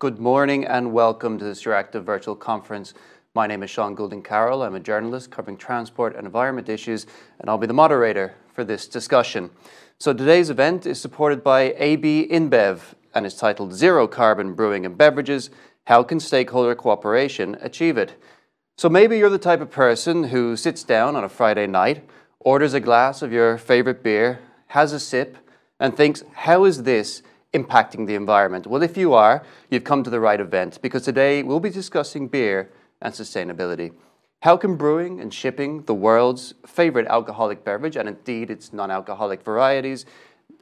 Good morning and welcome to this Euractiv virtual conference. My name is Sean Goulding Carroll. I'm a journalist covering transport and environment issues, and I'll be the moderator for this discussion. So today's event is supported by AB InBev and is titled Zero Carbon Brewing and Beverages How Can Stakeholder Cooperation Achieve It? So maybe you're the type of person who sits down on a Friday night, orders a glass of your favorite beer, has a sip, and thinks, how is this impacting the environment? Well, if you are, you've come to the right event because today we'll be discussing beer and sustainability. How can brewing and shipping the world's favorite alcoholic beverage, and indeed its non alcoholic varieties,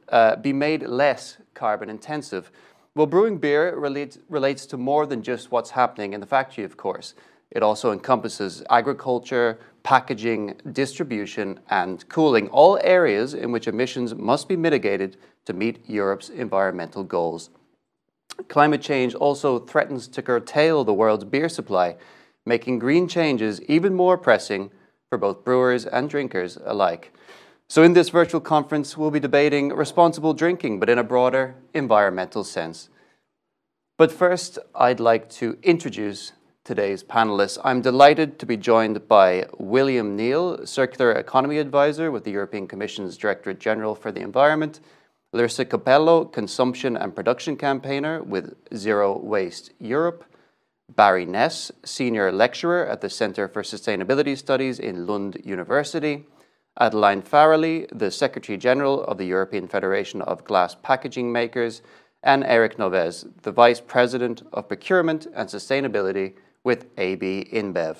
uh, be made less carbon intensive? Well, brewing beer relates, relates to more than just what's happening in the factory, of course. It also encompasses agriculture, packaging, distribution, and cooling, all areas in which emissions must be mitigated to meet Europe's environmental goals. Climate change also threatens to curtail the world's beer supply, making green changes even more pressing for both brewers and drinkers alike. So, in this virtual conference, we'll be debating responsible drinking, but in a broader environmental sense. But first, I'd like to introduce today's panelists. I'm delighted to be joined by William Neal, Circular Economy Advisor with the European Commission's Directorate General for the Environment, Larissa Capello, Consumption and Production Campaigner with Zero Waste Europe, Barry Ness, Senior Lecturer at the Centre for Sustainability Studies in Lund University, Adeline Farrelly, the Secretary General of the European Federation of Glass Packaging Makers, and Eric Novès, the Vice President of Procurement and Sustainability with AB InBev.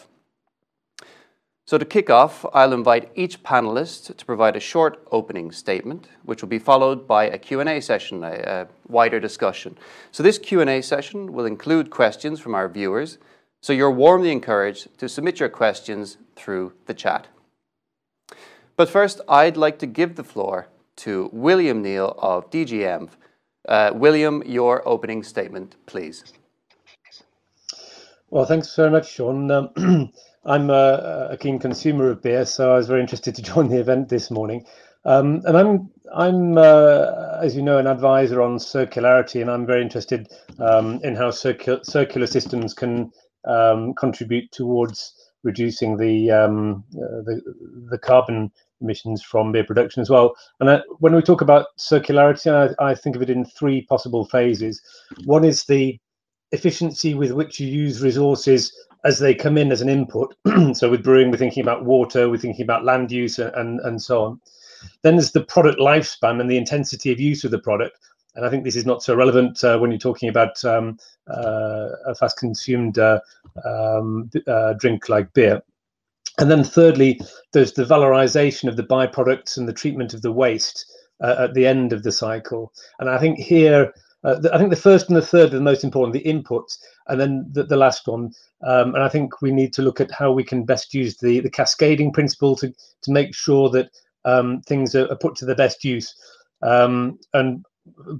So to kick off, I'll invite each panelist to provide a short opening statement, which will be followed by a Q&A session, a, a wider discussion. So this Q&A session will include questions from our viewers, so you're warmly encouraged to submit your questions through the chat. But first, I'd like to give the floor to William Neal of DG ENV. Uh, William, your opening statement, please. Well, thanks very much, Sean. Um, I'm a, a, keen consumer of beer, so I was very interested to join the event this morning. Um, and I'm, I'm, uh, as you know, an advisor on circularity, and I'm very interested um, in how circu- circular systems can um, contribute towards reducing the, um, uh, the the carbon emissions from beer production as well. And uh, when we talk about circularity, I, I think of it in three possible phases. One is the efficiency with which you use resources as they come in as an input. so with brewing, we're thinking about water, we're thinking about land use and, and so on. Then there's the product lifespan and the intensity of use of the product. And I think this is not so relevant uh, when you're talking about um, uh, a fast consumed uh, um, uh, drink like beer. And then thirdly, there's the valorization of the byproducts and the treatment of the waste uh, at the end of the cycle. And I think here, uh, I think the first and the third are the most important, the inputs, and then the, the last one. Um, and I think we need to look at how we can best use the, the cascading principle to, to make sure that um, things are, are, put to the best use. Um, and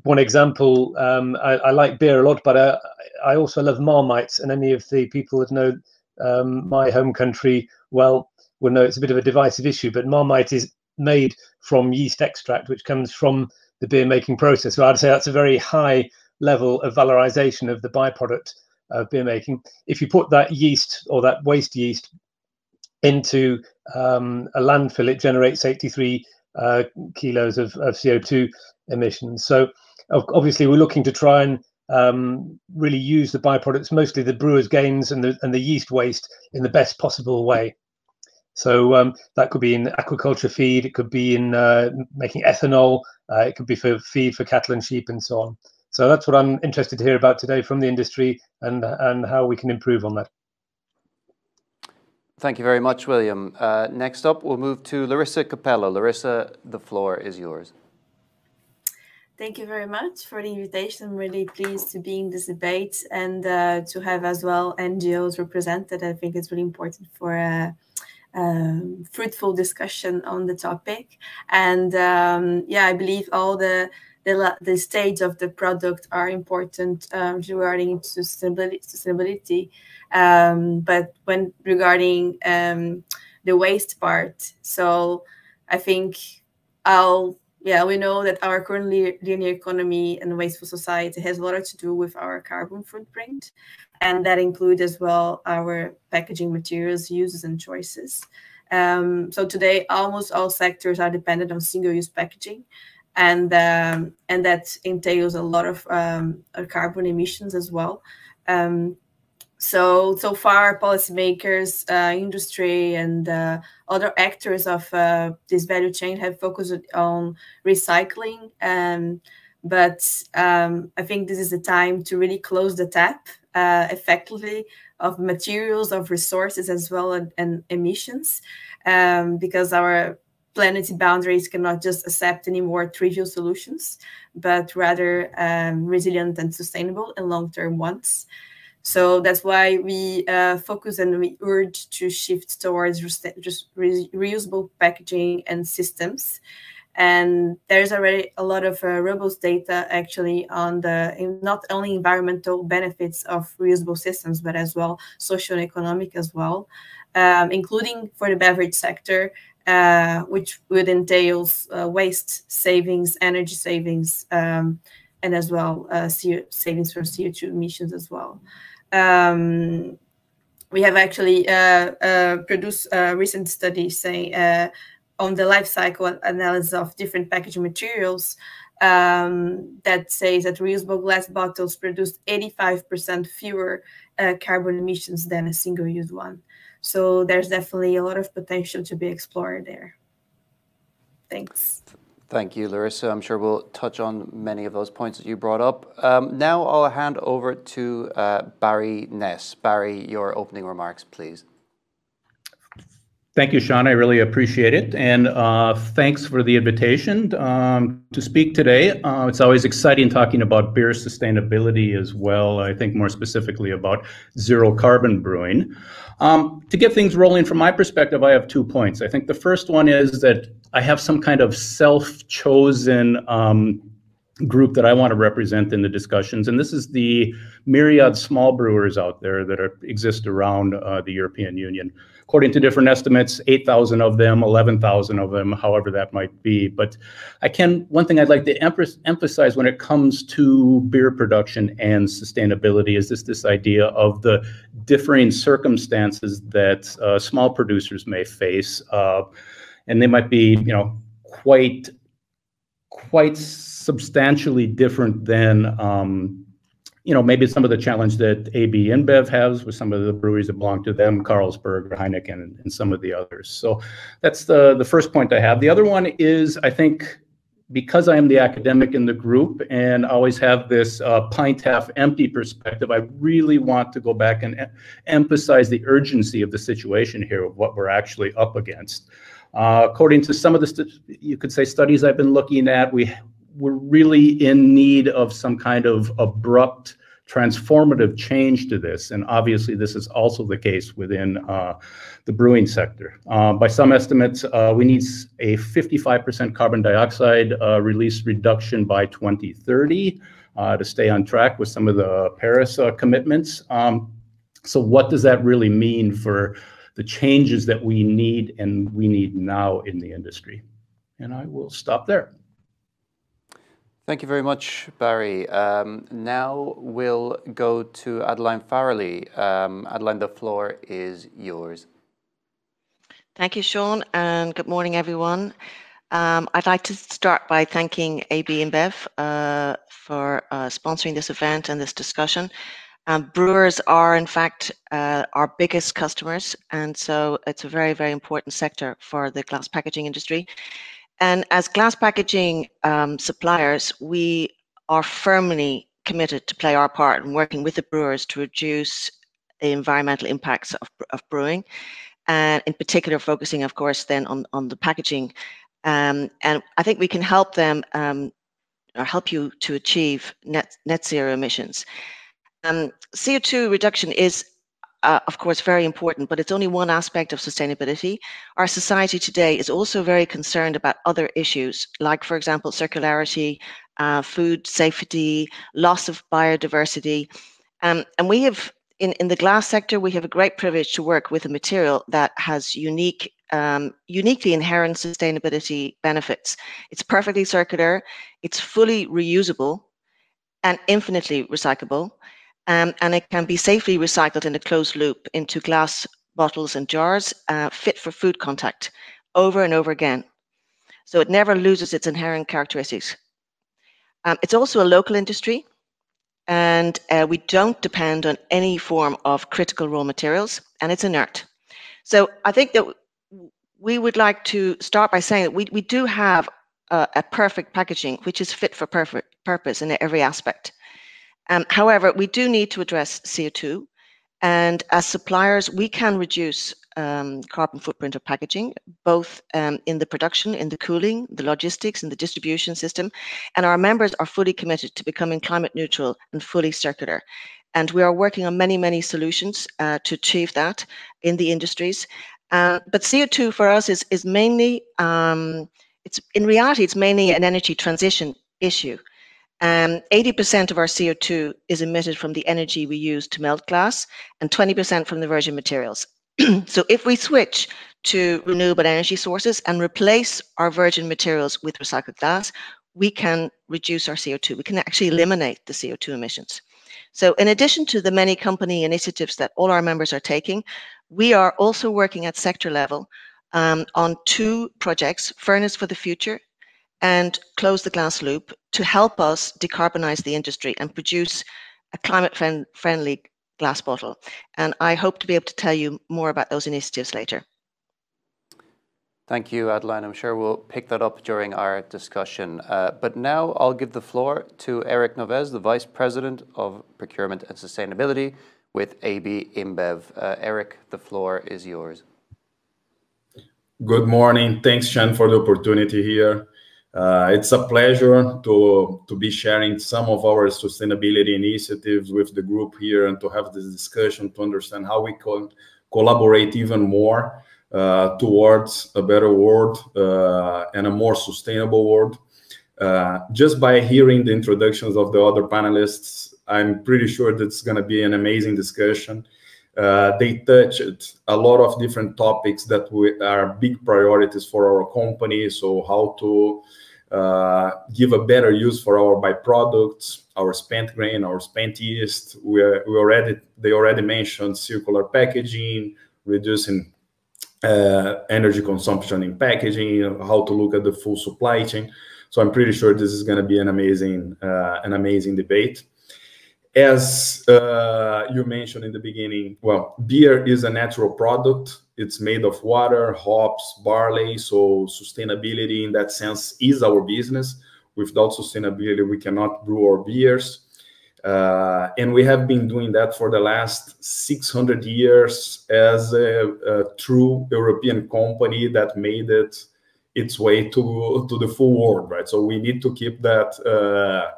one example, um, I, I, like beer a lot, but I, I also love Marmites. And any of the people that know um, my home country well will know it's a bit of a divisive issue. But Marmite is made from yeast extract, which comes from the beer making process. So I'd say that's a very high level of valorization of the byproduct of beer making. If you put that yeast or that waste yeast into um, a landfill, it generates 83 uh, kilos of, of, CO2 emissions. So obviously, we're looking to try and um, really use the byproducts, mostly the brewer's grains and the and the yeast waste, in the best possible way. So um, that could be in aquaculture feed, it could be in uh, making ethanol, uh, it could be for feed for cattle and sheep and so on. So that's what I'm interested to hear about today from the industry and and how we can improve on that. Thank you very much, William. Uh, next up, we'll move to Larissa Capello. Larissa, the floor is yours. Thank you very much for the invitation. I'm really pleased to be in this debate and uh, to have as well NGOs represented. I think it's really important for uh, um, fruitful discussion on the topic. And um, yeah, I believe all the the, the stage of the product are important um, regarding sustainability. sustainability. Um, but when regarding um, the waste part, so I think I'll yeah, we know that our current linear economy and wasteful society has a lot to do with our carbon footprint, and that includes as well our packaging materials uses and choices. Um, so today, almost all sectors are dependent on single-use packaging, and um, and that entails a lot of um, carbon emissions as well. Um, so so far, policymakers, uh, industry, and uh, other actors of uh, this value chain have focused on recycling. Um, but um, I think this is the time to really close the tap uh, effectively of materials, of resources, as well as and emissions, um, because our planetary boundaries cannot just accept any more trivial solutions, but rather um, resilient and sustainable and long-term ones. So that's why we uh, focus and we urge to shift towards just re reusable packaging and systems. And there's already a lot of uh, robust data actually on the not only environmental benefits of reusable systems, but as well social and economic as well, um, including for the beverage sector, uh, which would entail uh, waste savings, energy savings, um, and as well uh, savings from CO2 emissions as well. Um, we have actually uh, uh, produced a recent study saying uh, on the life cycle analysis of different packaging materials um, that says that reusable glass bottles produce 85% fewer uh, carbon emissions than a single-use one. So there's definitely a lot of potential to be explored there. Thanks. Thank you, Larissa. I'm sure we'll touch on many of those points that you brought up. Um, now I'll hand over to uh, Barry Ness. Barry, your opening remarks, please. Thank you, Sean. I really appreciate it. And uh, thanks for the invitation um, to speak today. Uh, it's always exciting talking about beer sustainability as well. I think more specifically about zero carbon brewing. Um, to get things rolling from my perspective, I have two points. I think the first one is that I have some kind of self-chosen um, group that I want to represent in the discussions, and this is the myriad small brewers out there that are, exist around uh, the European Union. According to different estimates, 8,000 of them, 11,000 of them, however that might be. But I can, one thing I'd like to emphasize when it comes to beer production and sustainability is this, this idea of the differing circumstances that uh, small producers may face. Uh, and they might be, you know, quite quite substantially different than um, you know maybe some of the challenge that AB InBev has with some of the breweries that belong to them, Carlsberg, Heineken, and, some of the others. So that's the the first point I have. The other one is I think because I am the academic in the group and always have this uh, pint half empty perspective, I really want to go back and emphasize the urgency of the situation here, of what we're actually up against. Uh, according to some of the, you could say, studies I've been looking at, we we're really in need of some kind of abrupt transformative change to this. And obviously, this is also the case within uh, the brewing sector. Uh, by some estimates, uh, we need a 55% carbon dioxide uh, release reduction by 2030 uh, to stay on track with some of the Paris uh, commitments. Um, so, what does that really mean for the changes that we need and we need now in the industry. And I will stop there. Thank you very much, Barry. Um, now we'll go to Adeline Farrelly. Um, Adeline, the floor is yours. Thank you, Sean, and good morning, everyone. Um, I'd like to start by thanking AB InBev uh, for uh, sponsoring this event and this discussion. Um, brewers are, in fact, uh, our biggest customers, and so it's a very, very important sector for the glass packaging industry. And as glass packaging um, suppliers, we are firmly committed to play our part in working with the brewers to reduce the environmental impacts of, of brewing, and in particular, focusing, of course, then on, on the packaging. Um, and I think we can help them um, or help you to achieve net, net zero emissions. Um, CO2 reduction is, uh, of course, very important, but it's only one aspect of sustainability. Our society today is also very concerned about other issues, like, for example, circularity, uh, food safety, loss of biodiversity. Um, and we have, in, in the glass sector, we have a great privilege to work with a material that has unique um, uniquely inherent sustainability benefits. It's perfectly circular, it's fully reusable and infinitely recyclable, um, and it can be safely recycled in a closed loop into glass bottles and jars uh, fit for food contact over and over again. So it never loses its inherent characteristics. Um, it's also a local industry, and uh, we don't depend on any form of critical raw materials, and it's inert. So I think that we would like to start by saying that we, we do have a, a perfect packaging which is fit for perfect purpose in every aspect. Um, however, we do need to address CO2, and as suppliers, we can reduce um, carbon footprint of packaging, both um, in the production, in the cooling, the logistics, and the distribution system. And our members are fully committed to becoming climate neutral and fully circular. And we are working on many, many solutions uh, to achieve that in the industries. Uh, but CO2 for us is, is mainly, um, it's in reality, it's mainly an energy transition issue. 80% um, of our CO2 is emitted from the energy we use to melt glass and 20% from the virgin materials. so if we switch to renewable energy sources and replace our virgin materials with recycled glass, we can reduce our CO2. We can actually eliminate the CO2 emissions. So in addition to the many company initiatives that all our members are taking, we are also working at sector level um, on two projects, Furnace for the Future and Close the Glass Loop, to help us decarbonize the industry and produce a climate friendly glass bottle. And I hope to be able to tell you more about those initiatives later. Thank you, Adeline. I'm sure we'll pick that up during our discussion. Uh, but now I'll give the floor to Eric Noves, the Vice President of Procurement and Sustainability with AB InBev. Uh, Eric, the floor is yours. Good morning. Thanks, Sean, for the opportunity here. Uh, it's a pleasure to, to be sharing some of our sustainability initiatives with the group here and to have this discussion to understand how we can collaborate even more uh, towards a better world uh, and a more sustainable world. Uh, just by hearing the introductions of the other panelists, I'm pretty sure that's going to be an amazing discussion. Uh, they touched a lot of different topics that we, are big priorities for our company. So how to uh, give a better use for our byproducts, our spent grain, our spent yeast. We, we already they already mentioned circular packaging, reducing uh, energy consumption in packaging, how to look at the full supply chain. So I'm pretty sure this is going to be an amazing uh, an amazing debate as uh, you mentioned in the beginning, well, beer is a natural product. It's made of water, hops, barley. So sustainability in that sense is our business. Without sustainability, we cannot brew our beers. Uh, and we have been doing that for the last 600 years as a, a, true European company that made it its way to, to the full world, right? So we need to keep that uh,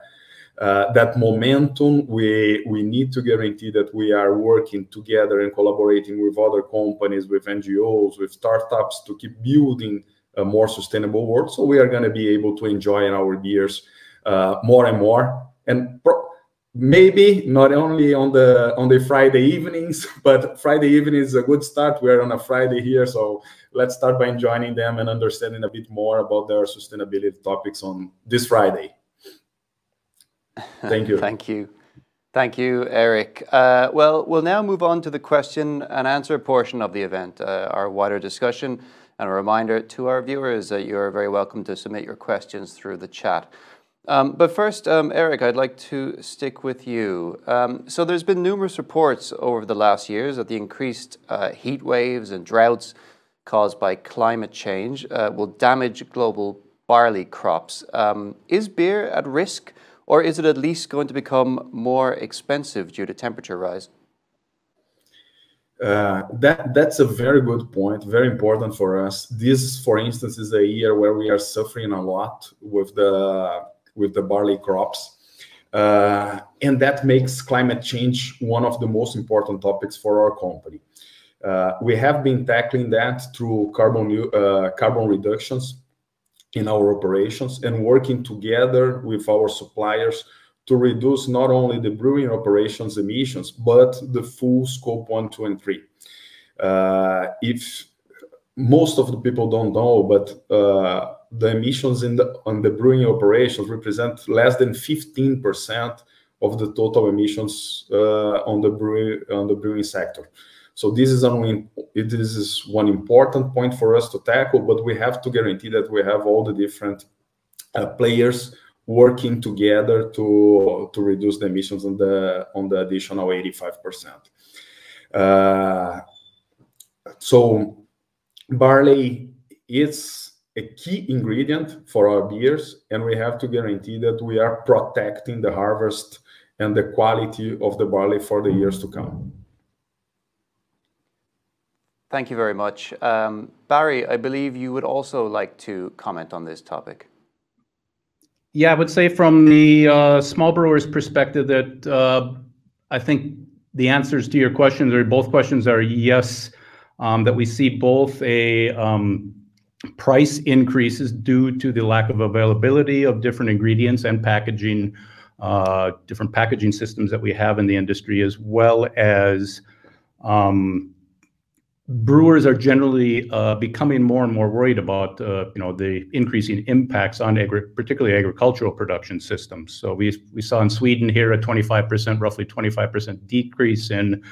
uh, that momentum, we, we need to guarantee that we are working together and collaborating with other companies, with NGOs, with startups to keep building a more sustainable world. So we are going to be able to enjoy in our beers uh, more and more. And maybe not only on the on the Friday evenings, but Friday evening is a good start. We're on a Friday here, so let's start by joining them and understanding a bit more about their sustainability topics on this Friday. Thank you. Thank you. Thank you, Eric. Uh, well, we'll now move on to the question and answer portion of the event, uh, our wider discussion. And a reminder to our viewers that you are very welcome to submit your questions through the chat. Um, but first, um, Eric, I'd like to stick with you. Um, so there's been numerous reports over the last years that the increased uh, heat waves and droughts caused by climate change uh, will damage global barley crops. Um, is beer at risk or is it at least going to become more expensive due to temperature rise? Uh, that that's a very good point, very important for us. This, for instance, is a year where we are suffering a lot with the with the barley crops, uh, and that makes climate change one of the most important topics for our company. Uh, we have been tackling that through carbon uh, carbon reductions in our operations and working together with our suppliers to reduce not only the brewing operations emissions, but the full scope one, two, and three. Uh, if most of the people don't know, but uh, the emissions on the brewing operations represent less than 15% of the total emissions uh, on the brewing on the brewing sector. So this is an one important point for us to tackle, but we have to guarantee that we have all the different uh, players working together to to reduce the emissions on the on the additional 85%. Uh, so barley is a key ingredient for our beers, and we have to guarantee that we are protecting the harvest and the quality of the barley for the years to come. Thank you very much. Um, Barry, I believe you would also like to comment on this topic. Yeah, I would say from the uh, small brewers perspective that uh, I think the answers to your questions or both questions are yes, um, that we see both a um, price increases due to the lack of availability of different ingredients and packaging, uh, different packaging systems that we have in the industry, as well as um, brewers are generally uh, becoming more and more worried about uh, you know the increasing impacts on agri- particularly agricultural production systems. So we we saw in Sweden here a 25%, roughly 25% decrease in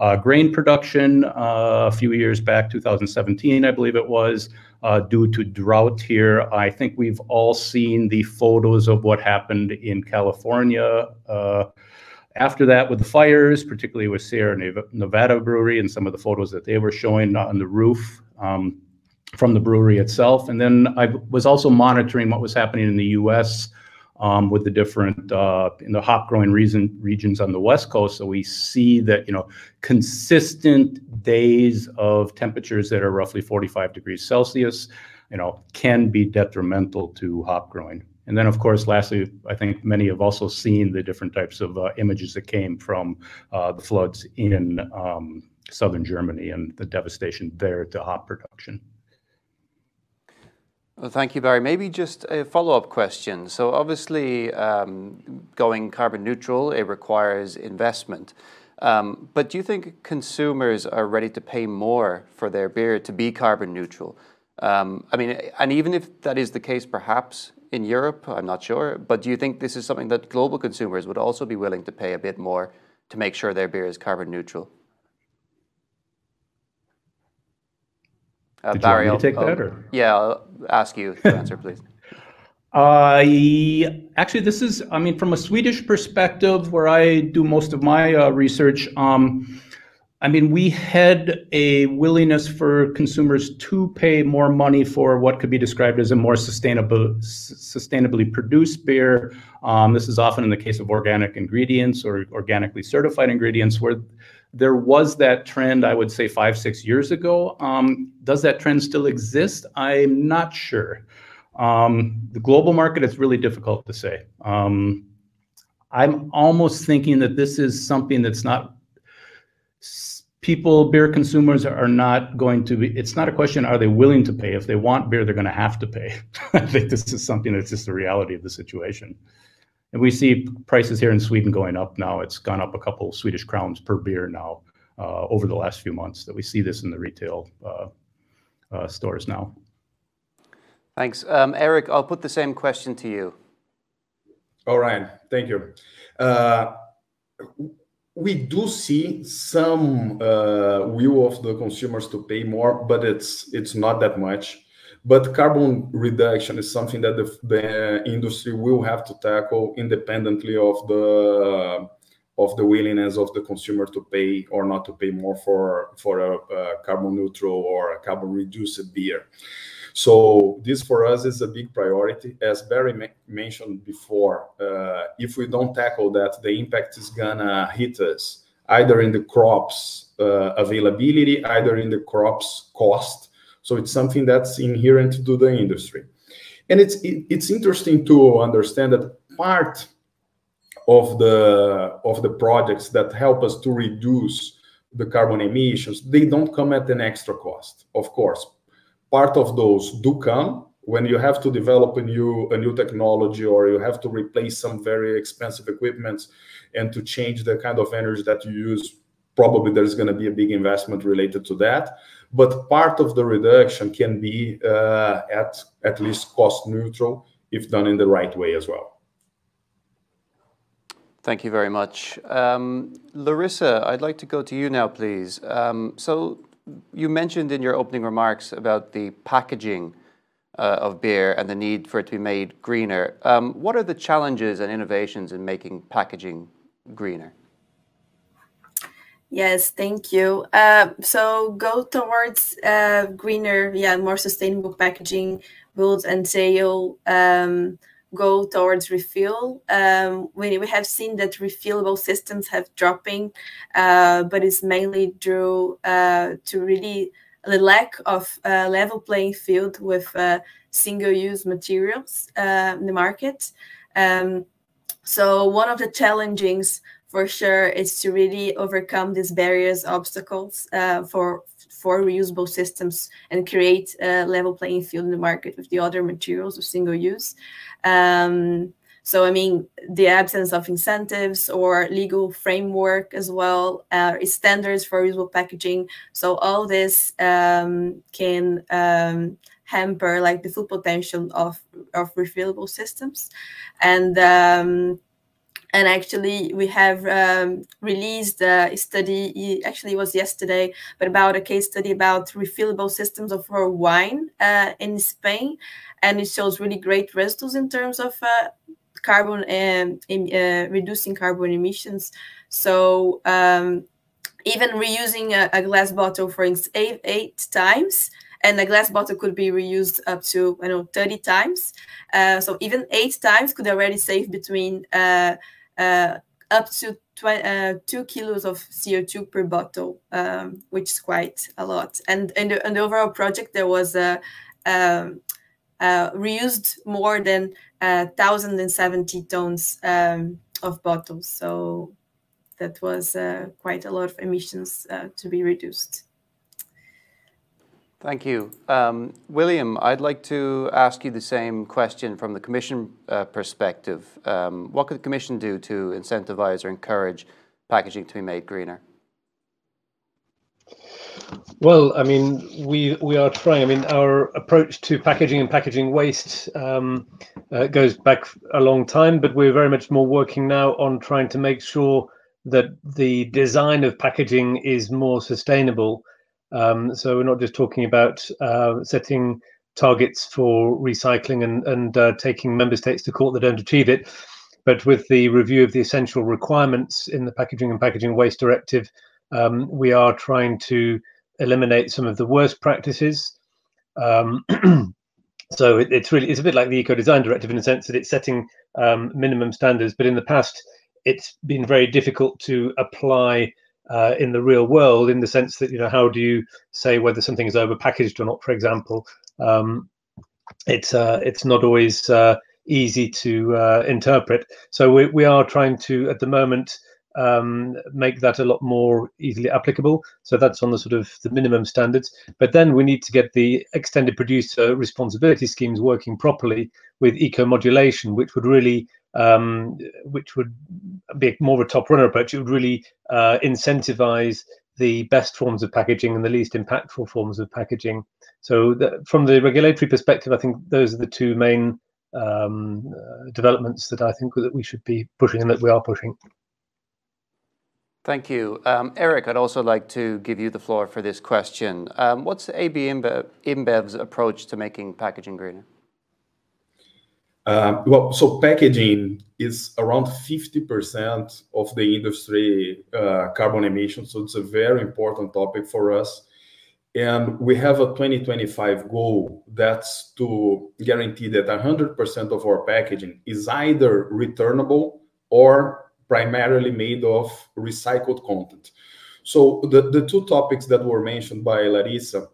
uh, grain production uh, a few years back, 2017, I believe it was, uh, due to drought here. I think we've all seen the photos of what happened in California uh, after that with the fires, particularly with Sierra Nevada Brewery and some of the photos that they were showing on the roof um, from the brewery itself. And then I was also monitoring what was happening in the U.S. Um, with the different uh, in the hop growing region, regions on the west coast. So we see that you know consistent days of temperatures that are roughly 45 degrees Celsius, you know, can be detrimental to hop growing. And then, of course, lastly, I think many have also seen the different types of uh, images that came from uh, the floods in um, southern Germany and the devastation there to hop production. Well, thank you, Barry. Maybe just a follow-up question. So obviously, um, going carbon neutral, it requires investment. Um, but do you think consumers are ready to pay more for their beer to be carbon neutral? Um, I mean, and even if that is the case, perhaps in Europe? I'm not sure. But do you think this is something that global consumers would also be willing to pay a bit more to make sure their beer is carbon neutral? Uh, Did Barry, you want me to take I'll, that, or yeah, I'll ask you to answer, please. Uh, actually, this is, I mean, from a Swedish perspective, where I do most of my uh, research. Um, I mean, we had a willingness for consumers to pay more money for what could be described as a more sustainable, sustainably produced beer. Um, this is often in the case of organic ingredients or organically certified ingredients, where there was that trend, I would say, five, six years ago. Um, does that trend still exist? I'm not sure. Um, the global market, it's really difficult to say. Um, I'm almost thinking that this is something that's not people, beer consumers are not going to be, it's not a question, are they willing to pay? If they want beer, they're going to have to pay. I think this is something that's just the reality of the situation. And we see prices here in Sweden going up now. It's gone up a couple Swedish crowns per beer now uh, over the last few months that we see this in the retail uh, uh, stores now. Thanks. Um, Eric, I'll put the same question to you. All right. Thank you. We do see some uh, will of the consumers to pay more, but it's it's not that much. But carbon reduction is something that the, the industry will have to tackle independently of the of the willingness of the consumer to pay or not to pay more for for a, a carbon neutral or a carbon reduced beer. So this for us is a big priority. As Barry mentioned before, uh, if we don't tackle that, the impact is gonna hit us either in the crops uh, availability, either in the crops cost. So it's something that's inherent to the industry. And it's it, it's interesting to understand that part of the of the projects that help us to reduce the carbon emissions, they don't come at an extra cost. Of course, part of those do come when you have to develop a new a new technology or you have to replace some very expensive equipment and to change the kind of energy that you use probably there's going to be a big investment related to that. But part of the reduction can be uh, at at least cost neutral if done in the right way as well. Thank you very much. Um, Larissa, I'd like to go to you now, please. Um, so you mentioned in your opening remarks about the packaging uh, of beer and the need for it to be made greener. Um, what are the challenges and innovations in making packaging greener? Yes, thank you. Uh, so go towards uh, greener, yeah, more sustainable packaging will entail um, go towards refill. Um, we, we have seen that refillable systems have dropping, uh, but it's mainly due uh, to really the lack of uh, level playing field with uh, single-use materials uh, in the market. Um, so one of the challengings for sure is to really overcome these barriers, obstacles uh, for for reusable systems and create a level playing field in the market with the other materials of single use. Um, so, I mean, the absence of incentives or legal framework as well, uh, standards for reusable packaging. So, all this um, can um, hamper like the full potential of, of refillable systems. And um, and actually we have um, released a study actually it was yesterday but about a case study about refillable systems of our wine uh, in spain and it shows really great results in terms of uh, carbon and um, uh, reducing carbon emissions so um, even reusing a, a, glass bottle for instance eight, eight times and a glass bottle could be reused up to I know 30 times. Uh, so even eight times could already save between uh, uh, up to uh, two kilos of CO2 per bottle, um, which is quite a lot. And in the, in the overall project, there was a, um, uh, reused more than uh, 1,070 tons um, of bottles. So that was uh, quite a lot of emissions uh, to be reduced. Thank you. Um, William, I'd like to ask you the same question from the Commission uh, perspective. Um, what could the Commission do to incentivize or encourage packaging to be made greener? Well, I mean, we we are trying. I mean, our approach to packaging and packaging waste um, uh, goes back a long time, but we're very much more working now on trying to make sure that the design of packaging is more sustainable um, so we're not just talking about uh, setting targets for recycling and, and uh, taking member states to court that don't achieve it, but with the review of the essential requirements in the Packaging and Packaging Waste Directive, um, we are trying to eliminate some of the worst practices. Um, so it, it's really it's a bit like the Eco Design Directive in the sense that it's setting um, minimum standards, but in the past it's been very difficult to apply uh, in the real world in the sense that you know how do you say whether something is overpackaged or not for example? Um, it's uh, it's not always uh, easy to uh, interpret. So we, we are trying to at the moment um, make that a lot more easily applicable. So that's on the sort of the minimum standards. But then we need to get the extended producer responsibility schemes working properly with eco modulation which would really um, which would be more of a top runner approach. It would really uh, incentivize the best forms of packaging and the least impactful forms of packaging. So, the, from the regulatory perspective, I think those are the two main um, uh, developments that I think that we should be pushing and that we are pushing. Thank you. Um, Eric, I'd also like to give you the floor for this question. Um, what's AB InBev, InBev's approach to making packaging greener? Uh, well, so packaging is around 50% of the industry uh, carbon emissions. So it's a very important topic for us. And we have a 2025 goal that's to guarantee that 100% of our packaging is either returnable or primarily made of recycled content. So the, the two topics that were mentioned by Larissa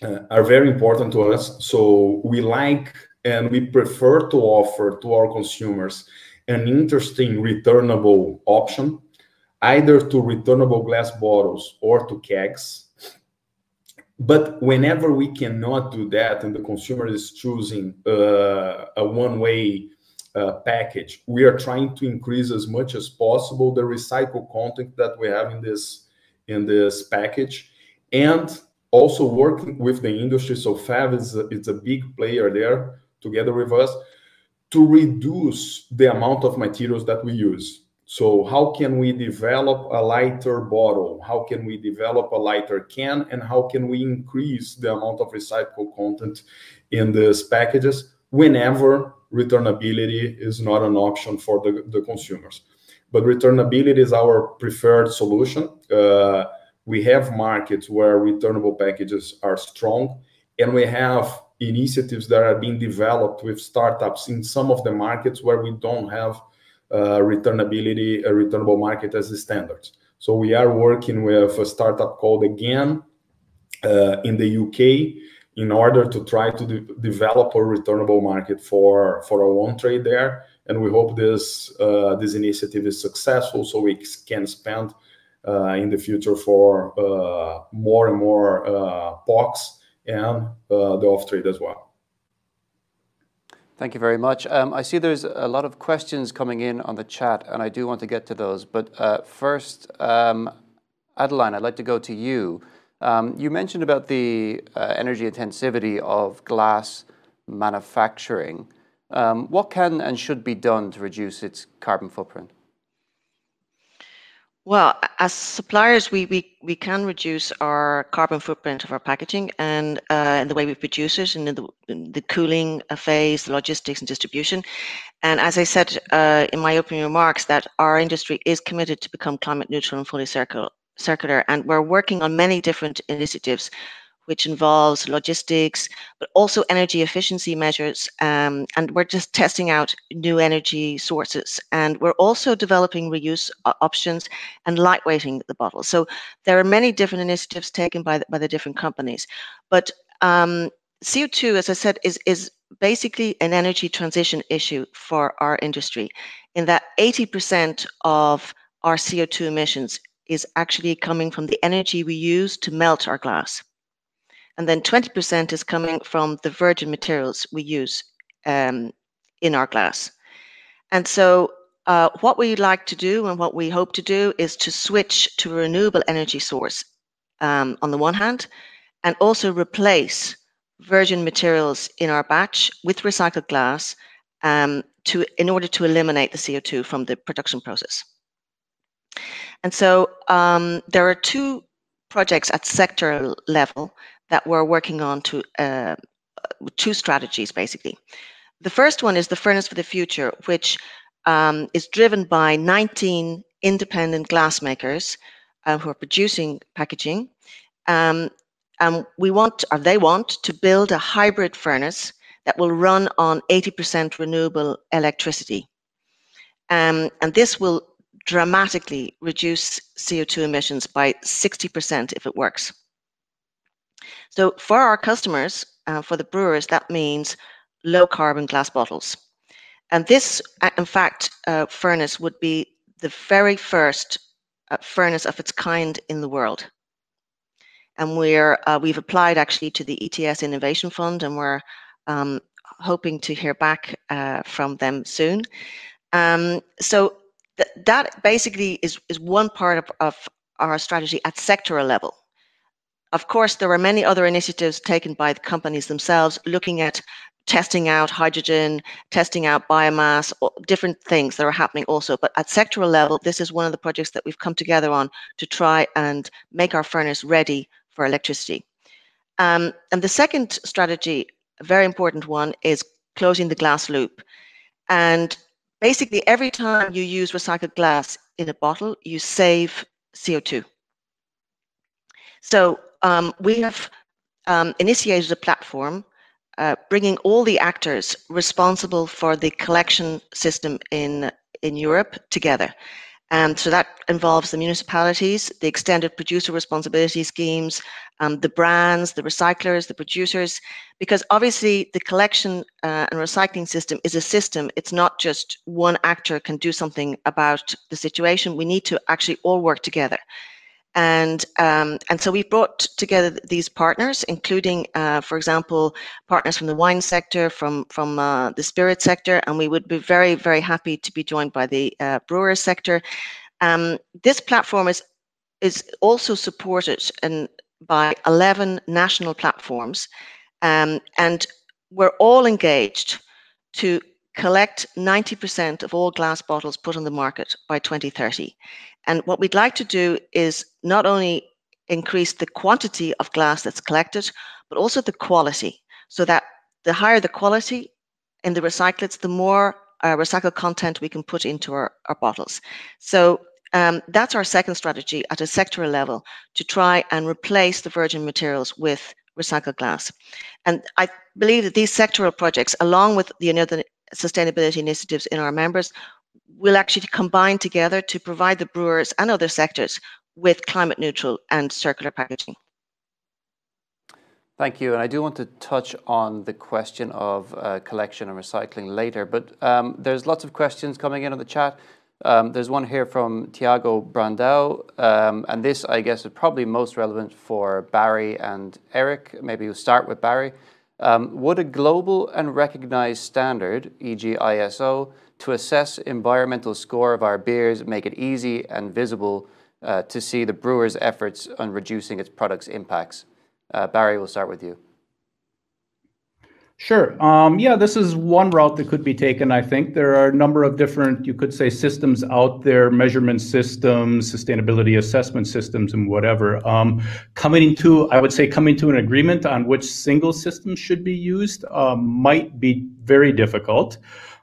uh, are very important to us. So we like and we prefer to offer to our consumers an interesting returnable option, either to returnable glass bottles or to kegs. But whenever we cannot do that and the consumer is choosing uh, a one-way uh, package, we are trying to increase as much as possible the recycled content that we have in this in this package and also working with the industry. So FEVE is a, it's a big player there together with us to reduce the amount of materials that we use. So how can we develop a lighter bottle? How can we develop a lighter can? And how can we increase the amount of recycled content in these packages whenever returnability is not an option for the, the consumers? But returnability is our preferred solution. Uh, we have markets where returnable packages are strong, and we have initiatives that are being developed with startups in some of the markets where we don't have uh, returnability, a returnable market as the standards. So we are working with a startup called Again uh, in the UK in order to try to de develop a returnable market for for our own trade there. And we hope this uh, this initiative is successful, so we can spend uh, in the future for uh, more and more uh, POCs and the off trade as well. Thank you very much. Um, I see there's a lot of questions coming in on the chat, and I do want to get to those. But uh, first, um, Adeline, I'd like to go to you. Um, you mentioned about the uh, energy intensivity of glass manufacturing. Um, what can and should be done to reduce its carbon footprint? Well, as suppliers, we, we, we can reduce our carbon footprint of our packaging and uh, in the way we produce it and in the, the cooling phase, the logistics and distribution. And as I said uh, in my opening remarks, that our industry is committed to become climate neutral and fully circular, circular. And we're working on many different initiatives which involves logistics, but also energy efficiency measures. Um, and we're just testing out new energy sources. And we're also developing reuse options and lightweighting the bottle. So there are many different initiatives taken by the, by the different companies. But um, CO2, as I said, is, is basically an energy transition issue for our industry in that 80% of our CO2 emissions is actually coming from the energy we use to melt our glass and then 20% is coming from the virgin materials we use um, in our glass. And so uh, what we like to do and what we hope to do is to switch to a renewable energy source um, on the one hand, and also replace virgin materials in our batch with recycled glass um, to in order to eliminate the CO2 from the production process. And so um, there are two projects at sector level that we're working on to uh, two strategies basically. The first one is the Furnace for the Future, which um, is driven by 19 independent glassmakers uh, who are producing packaging. Um, and we want, or they want, to build a hybrid furnace that will run on 80% renewable electricity. Um, and this will dramatically reduce CO2 emissions by 60% if it works. So for our customers, uh, for the brewers, that means low carbon glass bottles. And this, uh, in fact, uh, furnace would be the very first uh, furnace of its kind in the world. And we're, uh, we've applied actually to the ETS Innovation Fund and we're um, hoping to hear back uh, from them soon. Um, so th that basically is, is one part of, of our strategy at sectoral level. Of course, there are many other initiatives taken by the companies themselves looking at testing out hydrogen, testing out biomass, different things that are happening also. But at sectoral level, this is one of the projects that we've come together on to try and make our furnace ready for electricity. Um, and the second strategy, a very important one, is closing the glass loop. And basically, every time you use recycled glass in a bottle, you save CO2. So um, we have um, initiated a platform uh, bringing all the actors responsible for the collection system in, in Europe together. And so that involves the municipalities, the extended producer responsibility schemes, um, the brands, the recyclers, the producers, because obviously the collection uh, and recycling system is a system. It's not just one actor can do something about the situation. We need to actually all work together. And, um, and so we've brought together these partners, including, uh, for example, partners from the wine sector, from, from uh, the spirit sector, and we would be very, very happy to be joined by the uh, brewer sector. Um, this platform is is also supported in, by 11 national platforms, um, and we're all engaged to collect 90% of all glass bottles put on the market by 2030. And what we'd like to do is not only increase the quantity of glass that's collected, but also the quality, so that the higher the quality in the recyclates, the more uh, recycled content we can put into our, our bottles. So um, that's our second strategy at a sectoral level to try and replace the virgin materials with recycled glass. And I believe that these sectoral projects, along with the other sustainability initiatives in our members, will actually combine together to provide the brewers and other sectors with climate neutral and circular packaging. Thank you. And I do want to touch on the question of uh, collection and recycling later, but um, there's lots of questions coming in on the chat. Um, there's one here from Tiago Brandão, um, and this, I guess, is probably most relevant for Barry and Eric. Maybe we'll start with Barry. Um, would a global and recognized standard, e.g. ISO, to assess environmental score of our beers make it easy and visible uh, to see the brewer's efforts on reducing its product's impacts? Uh, Barry, we'll start with you. Sure. Um, yeah, this is one route that could be taken. I think there are a number of different, you could say, systems out there, measurement systems, sustainability assessment systems, and whatever. Um, coming to, I would say, coming to an agreement on which single system should be used um, might be very difficult.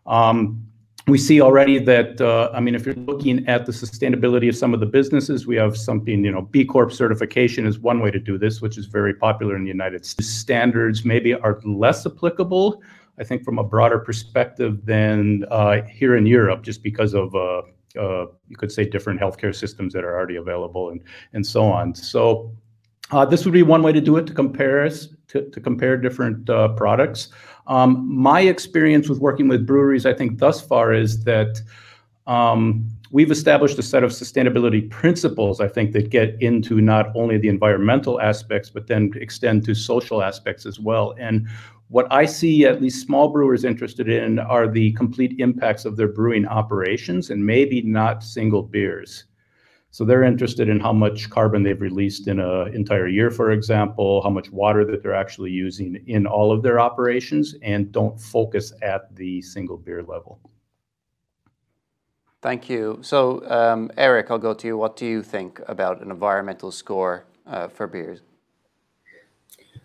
Um, we see already that, uh, I mean, if you're looking at the sustainability of some of the businesses, we have something, you know, B Corp certification is one way to do this, which is very popular in the United States. Standards maybe are less applicable, I think, from a broader perspective than uh, here in Europe, just because of, uh, uh you could say, different healthcare systems that are already available and, and so on. So uh, this would be one way to do it to compare to, to compare different uh, products. Um, my experience with working with breweries, I think, thus far is that um, we've established a set of sustainability principles, I think, that get into not only the environmental aspects, but then extend to social aspects as well. And what I see at least small brewers interested in are the complete impacts of their brewing operations and maybe not single beers. So they're interested in how much carbon they've released in an entire year, for example, how much water that they're actually using in all of their operations, and don't focus at the single beer level. Thank you. So, um, Eric, I'll go to you. What do you think about an environmental score uh, for beers?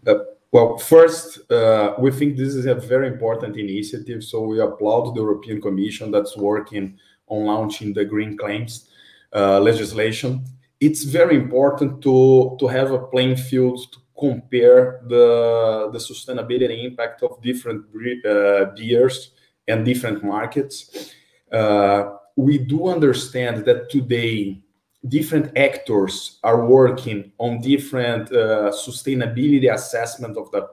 Uh, well, first, uh, we think this is a very important initiative. So we applaud the European Commission that's working on launching the green claims. Uh, legislation, it's very important to, to have a playing field to compare the, the sustainability impact of different uh, beers and different markets. Uh, we do understand that today different actors are working on different uh, sustainability assessment of the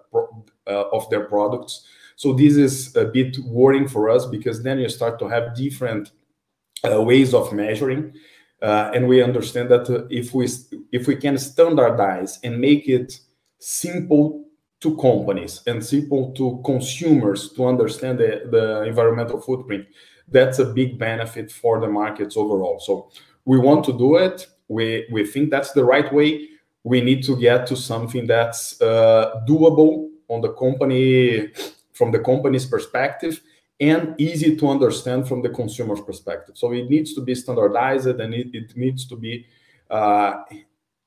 uh, of their products. So this is a bit worrying for us because then you start to have different uh, ways of measuring. Uh, and we understand that uh, if we if we can standardize and make it simple to companies and simple to consumers to understand the, the environmental footprint, that's a big benefit for the markets overall. So we want to do it. We we think that's the right way. We need to get to something that's uh, doable on the company from the company's perspective and easy to understand from the consumer's perspective. So it needs to be standardized and it, it needs to be, uh,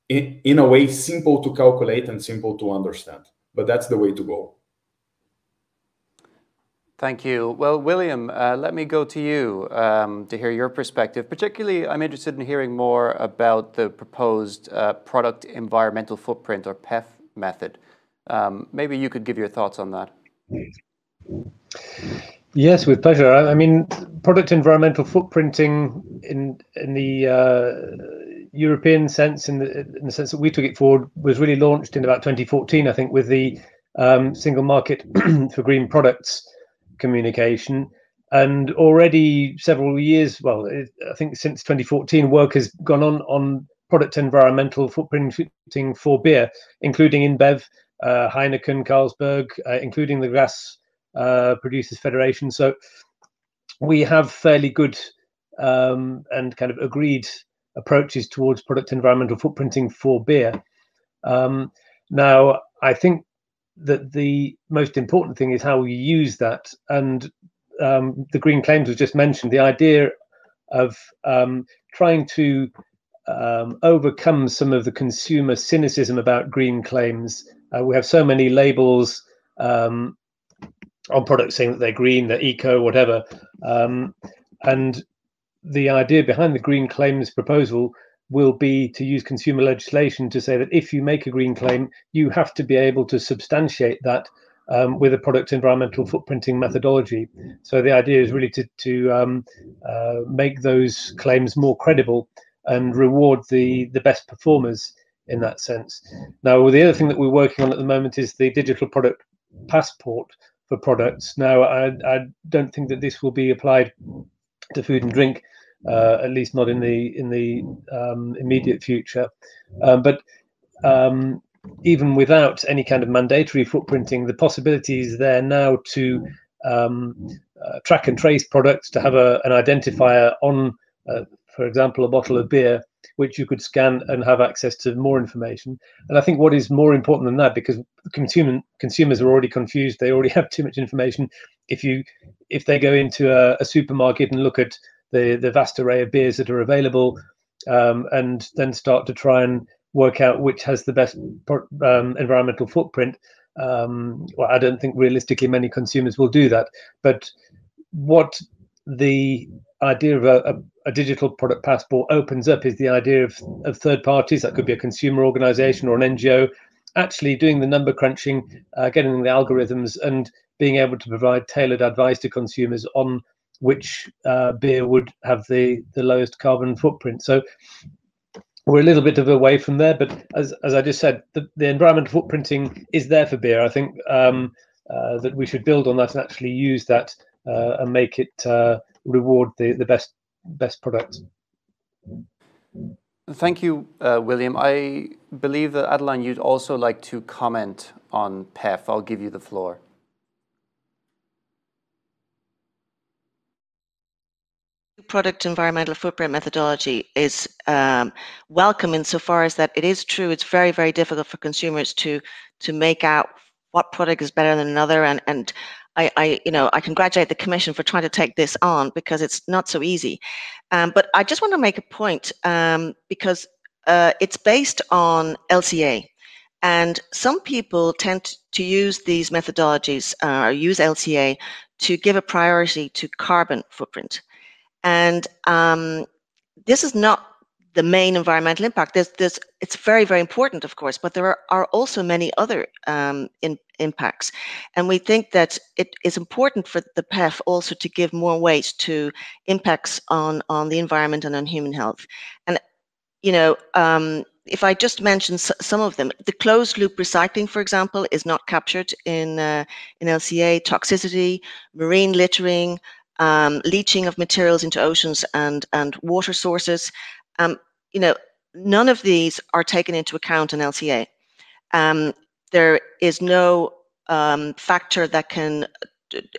in, in a way, simple to calculate and simple to understand. But that's the way to go. Thank you. Well, William, uh, let me go to you um, to hear your perspective. Particularly, I'm interested in hearing more about the proposed uh, product environmental footprint or PEF method. Um, maybe you could give your thoughts on that. Yes, with pleasure. I mean, product environmental footprinting in in the uh, European sense, in the, in the sense that we took it forward, was really launched in about 2014, I think, with the um, single market for green products communication. And already several years, well, I think since 2014, work has gone on on product environmental footprinting for beer, including InBev, uh, Heineken, Carlsberg, uh, including the Glass uh, Producers Federation. So we have fairly good um, and kind of agreed approaches towards product environmental footprinting for beer. Um, now, I think that the most important thing is how we use that. And um, the green claims was just mentioned. The idea of um, trying to um, overcome some of the consumer cynicism about green claims. Uh, we have so many labels um, on products saying that they're green, they're eco, whatever. Um, and the idea behind the green claims proposal will be to use consumer legislation to say that if you make a green claim, you have to be able to substantiate that um, with a product environmental footprinting methodology. So the idea is really to, to um, uh, make those claims more credible and reward the, the best performers in that sense. Now, the other thing that we're working on at the moment is the digital product passport for products. Now, I, I don't think that this will be applied to food and drink, uh, at least not in the in the um, immediate future. Um, but um, even without any kind of mandatory footprinting, the possibility is there now to um, uh, track and trace products, to have a, an identifier on, uh, for example, a bottle of beer, which you could scan and have access to more information. And I think what is more important than that, because consumer, consumers are already confused, they already have too much information. If you if they go into a, a supermarket and look at the the vast array of beers that are available, um, and then start to try and work out which has the best um, environmental footprint. Um, well, I don't think realistically many consumers will do that. But what the idea of a, a, a, digital product passport opens up is the idea of, of third parties, that could be a consumer organization or an NGO, actually doing the number crunching, uh, getting the algorithms, and being able to provide tailored advice to consumers on which uh, beer would have the, the lowest carbon footprint. So we're a little bit of a way from there, but as as I just said, the, the environmental footprinting is there for beer. I think um, uh, that we should build on that and actually use that uh, and make it uh, reward the the best best products. Thank you, uh, William. I believe that Adeline, you'd also like to comment on PEF. I'll give you the floor. product environmental footprint methodology is um, welcome insofar as that it is true it's very very difficult for consumers to to make out what product is better than another and and I, I you know I congratulate the commission for trying to take this on because it's not so easy. Um, but I just want to make a point um, because uh, it's based on LCA and some people tend to use these methodologies uh, or use LCA to give a priority to carbon footprint. And um, this is not the main environmental impact. There's, there's, it's very, very important, of course, but there are, are also many other um, in, impacts. And we think that it is important for the PEF also to give more weight to impacts on, on the environment and on human health. And, you know, um, if I just mention some of them, the closed loop recycling, for example, is not captured in, uh, in LCA, toxicity, marine littering, um, leaching of materials into oceans and, and water sources. Um, you know, none of these are taken into account in LCA. Um, there is no um, factor that can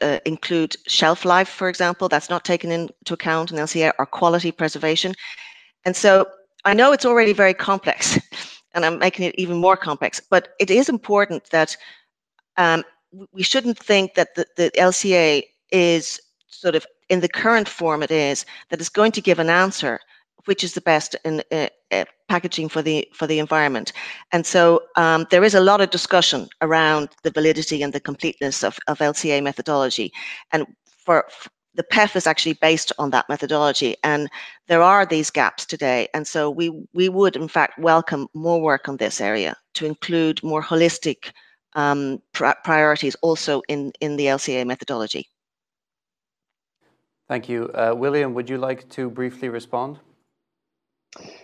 uh, include shelf life, for example, that's not taken into account in LCA or quality preservation. And so I know it's already very complex and I'm making it even more complex, but it is important that um, we shouldn't think that the, the LCA is sort of in the current form it is that is going to give an answer which is the best in uh, uh, packaging for the for the environment and so um, there is a lot of discussion around the validity and the completeness of, of lca methodology and for, for the PEF is actually based on that methodology, and there are these gaps today. And so we we would, in fact, welcome more work on this area to include more holistic um, priorities also in in the LCA methodology. Thank you. Uh, William, would you like to briefly respond?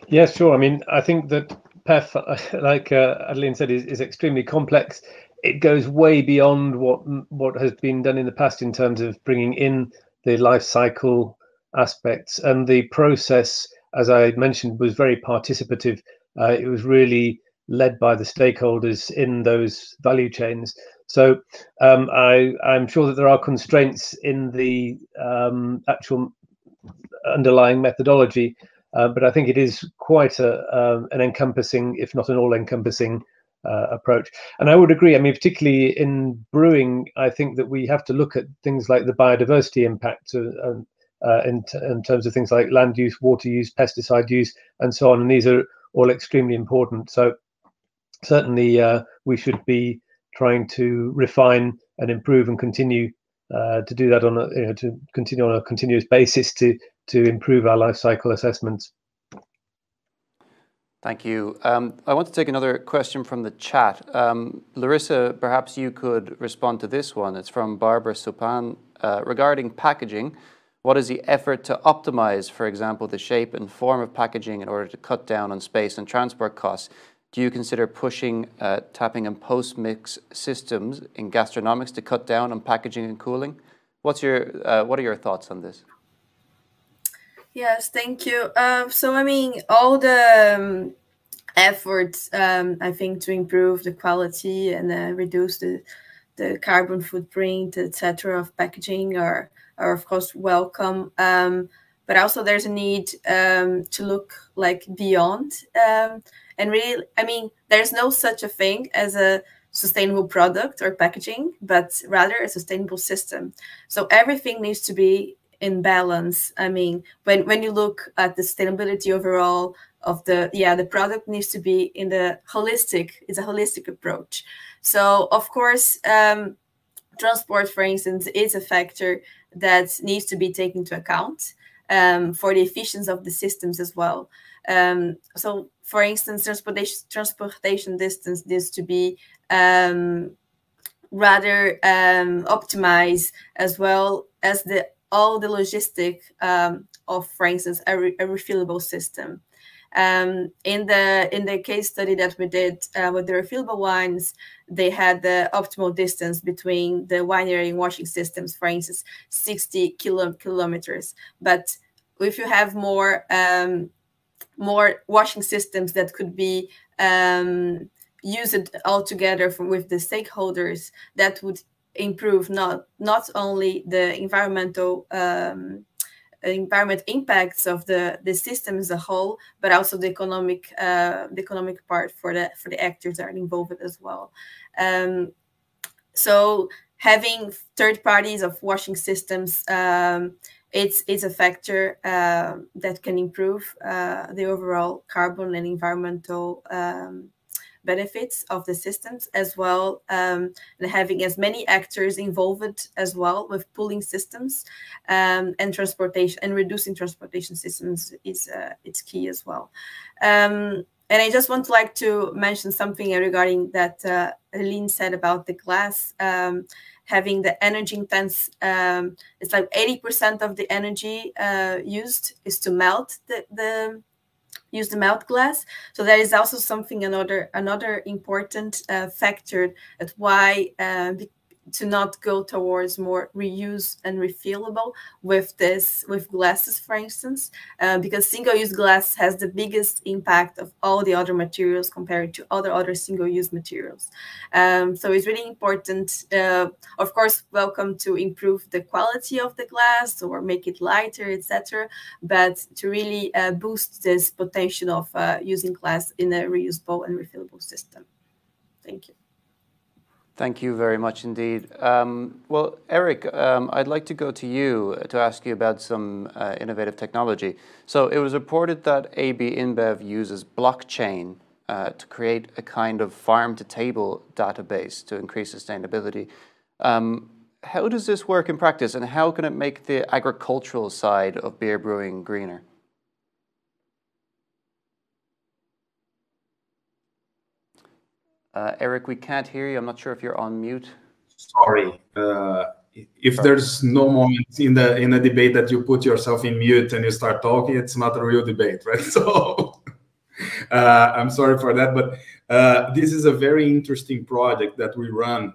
Yes, sure. I mean, I think that PEF, like uh, Adeline said, is, is extremely complex. It goes way beyond what what has been done in the past in terms of bringing in the life cycle aspects and the process. As I mentioned, was very participative. Uh, it was really led by the stakeholders in those value chains. So um, I, am sure that there are constraints in the um, actual underlying methodology, uh, but I think it is quite a, um, an encompassing, if not an all-encompassing uh, approach. And I would agree. I mean, particularly in brewing, I think that we have to look at things like the biodiversity impact uh, uh, in, in terms of things like land use, water use, pesticide use, and so on. And these are all extremely important. So certainly uh, we should be trying to refine and improve and continue uh, to do that on a you know to continue on a continuous basis to to improve our life cycle assessments. Thank you. Um, I want to take another question from the chat. Um, Larissa, perhaps you could respond to this one. It's from Barbara Supan uh, regarding packaging. What is the effort to optimize, for example, the shape and form of packaging in order to cut down on space and transport costs? Do you consider pushing uh, tapping and post-mix systems in gastronomics to cut down on packaging and cooling? What's your, uh, what are your thoughts on this? Yes, thank you. Uh, so, I mean, all the um, efforts, um, I think, to improve the quality and uh, reduce the the carbon footprint, etc., of packaging are are of course welcome. Um, but also, there's a need um, to look like beyond um, and really, I mean, there's no such a thing as a sustainable product or packaging, but rather a sustainable system. So everything needs to be in balance. I mean, when when you look at the sustainability overall of the yeah, the product needs to be in the holistic. It's a holistic approach. So of course, um, transport, for instance, is a factor that needs to be taken into account um, for the efficiency of the systems as well. Um, so, for instance, transportation transportation distance needs to be um, rather um, optimized as well as the all the logistic um, of, for instance, a, re- a refillable system. Um, in the in the case study that we did uh, with the refillable wines, they had the optimal distance between the winery and washing systems, for instance, 60 kilo- kilometers. But if you have more um, more washing systems that could be um, used all together from, with the stakeholders, that would improve not not only the environmental um, environment impacts of the the system as a whole, but also the economic uh, the economic part for the for the actors that are involved as well. Um, so having third parties of washing systems um, it's it's a factor uh, that can improve uh, the overall carbon and environmental um, benefits of the systems as well um, and having as many actors involved as well with pooling systems um, and transportation and reducing transportation systems is uh, it's key as well um, and I just want to like to mention something regarding that uh, Aline said about the glass um, having the energy intense. Um, it's like 80% of the energy uh, used is to melt the, the use the melt glass. So that is also something another another important uh, factor at why uh, to not go towards more reuse and refillable with this with glasses for instance uh, because single-use glass has the biggest impact of all the other materials compared to other other single-use materials. Um, so it's really important uh, of course welcome to improve the quality of the glass or make it lighter etc but to really uh, boost this potential of uh, using glass in a reusable and refillable system. Thank you Thank you very much indeed. Um, well, Eric, um, I'd like to go to you to ask you about some uh, innovative technology. So it was reported that AB InBev uses blockchain uh, to create a kind of farm-to-table database to increase sustainability. Um, how does this work in practice, and how can it make the agricultural side of beer brewing greener? Uh, Eric, we can't hear you. I'm not sure if you're on mute. Sorry. Uh, if there's no moment in the in a debate that you put yourself in mute and you start talking, it's not a real debate, right? So uh, I'm sorry for that, but uh, this is a very interesting project that we run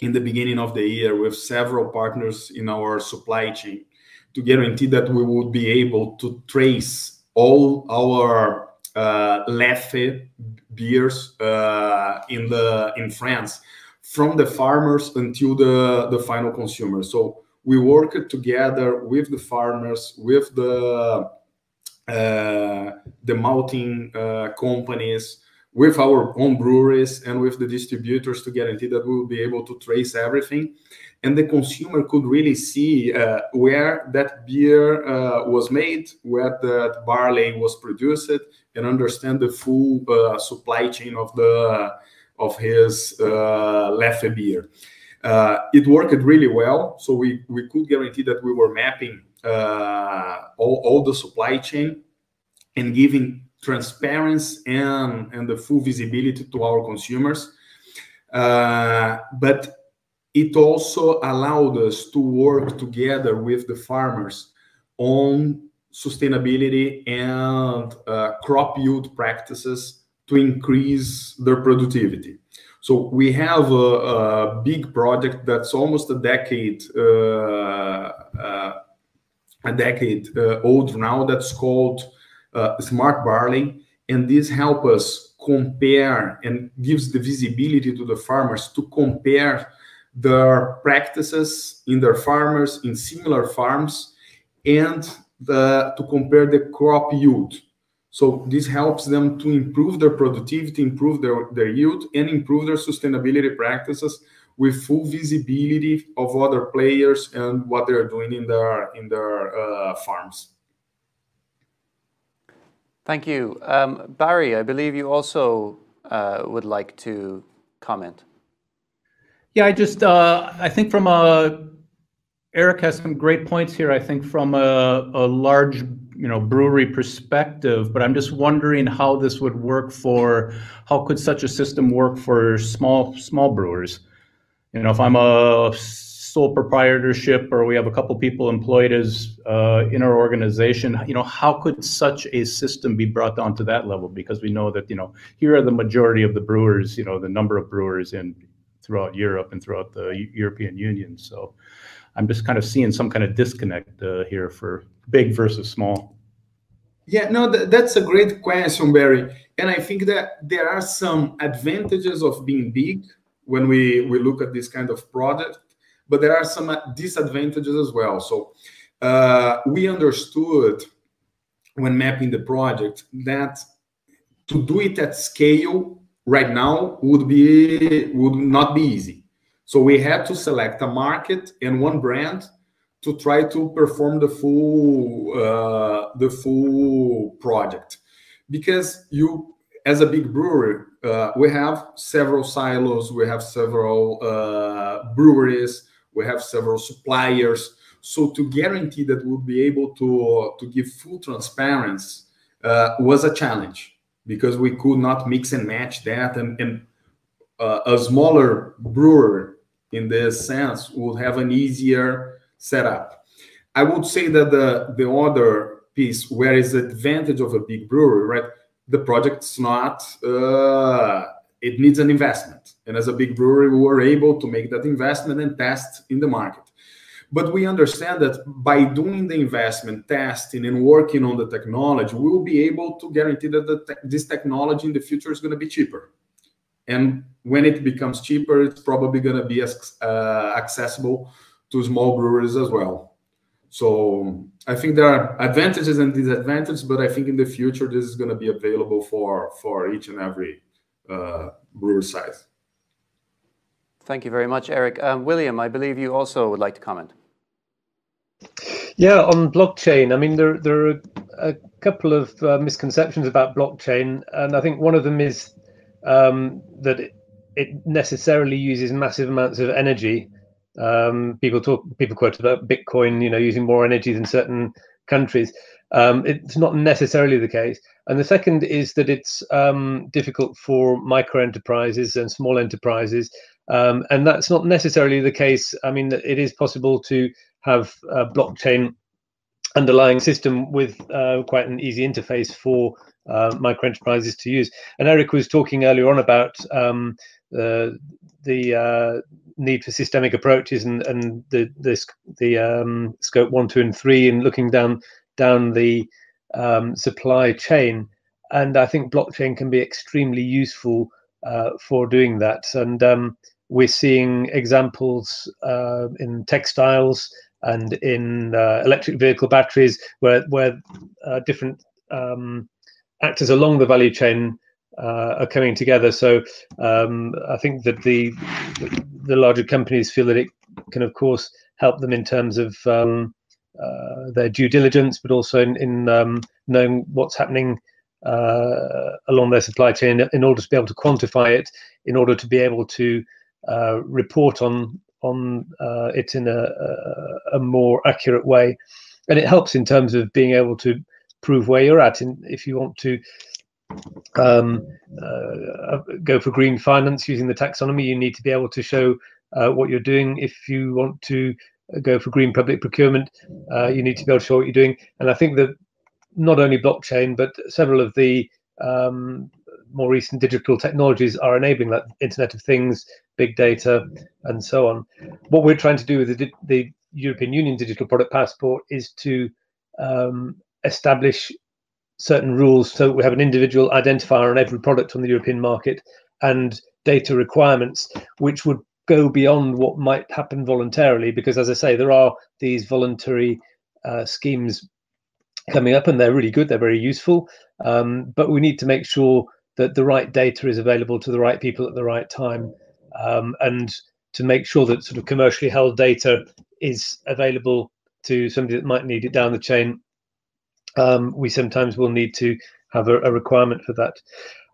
in the beginning of the year with several partners in our supply chain to guarantee that we would be able to trace all our uh, Leffe beers uh, in the in France from the farmers until the the final consumer. So we worked together with the farmers, with the uh, the malting uh, companies, with our own breweries and with the distributors to guarantee that we will be able to trace everything. And the consumer could really see uh, where that beer uh, was made, where that barley was produced, and understand the full uh, supply chain of the of his uh, Leffe beer. Uh, it worked really well, so we, we could guarantee that we were mapping all, all the supply chain and giving transparency and, and the full visibility to our consumers. Uh, but it also allowed us to work together with the farmers on sustainability and uh, crop yield practices to increase their productivity. So we have a, a big project that's almost a decade uh, uh, a decade uh, old now that's called uh, smart barley, and this help us compare and gives the visibility to the farmers to compare their practices in their farmers in similar farms and the, to compare the crop yield. So this helps them to improve their productivity, improve their, their yield, and improve their sustainability practices with full visibility of other players and what they're doing in their in their uh, farms. Thank you. Um, Barry, I believe you also uh, would like to comment. Yeah, I just, uh, I think from a, Eric has some great points here, I think from a, a large, you know, brewery perspective, but I'm just wondering how this would work for, how could such a system work for small, small brewers? You know, if I'm a sole proprietorship or we have a couple people employed as uh, in our organization you know how could such a system be brought down to that level because we know that you know here are the majority of the brewers you know the number of brewers in throughout europe and throughout the european union so i'm just kind of seeing some kind of disconnect uh, here for big versus small yeah no th- that's a great question barry and i think that there are some advantages of being big when we we look at this kind of product but there are some disadvantages as well. So uh, we understood when mapping the project that to do it at scale right now would be would not be easy. So we had to select a market and one brand to try to perform the full uh, the full project because you as a big brewery uh, we have several silos we have several uh, breweries we have several suppliers. So to guarantee that we'll be able to, to give full transparency uh, was a challenge because we could not mix and match that. And, and uh, a smaller brewer in this sense would have an easier setup. I would say that the, the other piece where is the advantage of a big brewery, right? The project's not, uh, it needs an investment and as a big brewery, we were able to make that investment and test in the market. But we understand that by doing the investment, testing, and working on the technology, we will be able to guarantee that te this technology in the future is going to be cheaper. And when it becomes cheaper, it's probably going to be as, uh, accessible to small breweries as well. So I think there are advantages and disadvantages, but I think in the future this is going to be available for for each and every uh, brewer size. Thank you very much, Eric. Um, William, I believe you also would like to comment. Yeah, on blockchain. I mean, there there are a couple of uh, misconceptions about blockchain, and I think one of them is um, that it, it, necessarily uses massive amounts of energy. Um, people talk, people quote about Bitcoin, you know, using more energy than certain countries. Um, it's not necessarily the case. And the second is that it's um, difficult for micro enterprises and small enterprises um, and that's not necessarily the case. I mean, it is possible to have a blockchain underlying system with uh, quite an easy interface for uh, micro enterprises to use. And Eric was talking earlier on about um, the uh, need for systemic approaches and, and the the, the um, scope one, two, and three, and looking down down the um, supply chain. And I think blockchain can be extremely useful uh, for doing that. And um, we're seeing examples uh, in textiles and in uh, electric vehicle batteries where where different um, actors along the value chain uh, are coming together. So um, I think that the the larger companies feel that it can, of course, help them in terms of um, uh, their due diligence, but also in, in um, knowing what's happening uh, along their supply chain in order to be able to quantify it, in order to be able to uh, report on on uh, it in a, a, a, more accurate way, and it helps in terms of being able to prove where you're at. And if you want to um, uh, go for green finance using the taxonomy, you need to be able to show uh, what you're doing. If you want to go for green public procurement, uh, you need to be able to show what you're doing. And I think that not only blockchain, but several of the um, more recent digital technologies are enabling that Internet of Things, big data, and so on. What we're trying to do with the, the European Union Digital Product Passport is to um, establish certain rules so we have an individual identifier on every product on the European market and data requirements, which would go beyond what might happen voluntarily. Because, as I say, there are these voluntary uh, schemes coming up, and they're really good. They're very useful, um, but we need to make sure that the right data is available to the right people at the right time, um, and to make sure that sort of commercially held data is available to somebody that might need it down the chain um, we sometimes will need to have a, a, requirement for that.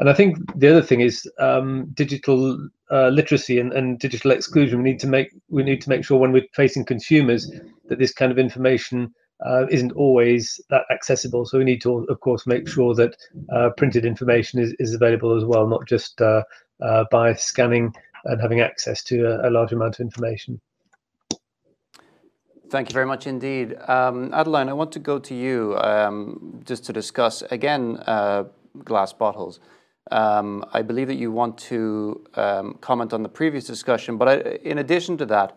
And I think the other thing is um, digital uh, literacy and, and, digital exclusion. We need to make we need to make sure when we're facing consumers that this kind of information uh, isn't always that accessible. So we need to, of course, make sure that uh, printed information is, is available as well, not just uh, uh, by scanning and having access to a, a large amount of information. Thank you very much indeed. Um, Adeline, I want to go to you um, just to discuss again uh, glass bottles. Um, I believe that you want to um, comment on the previous discussion, but I, in addition to that,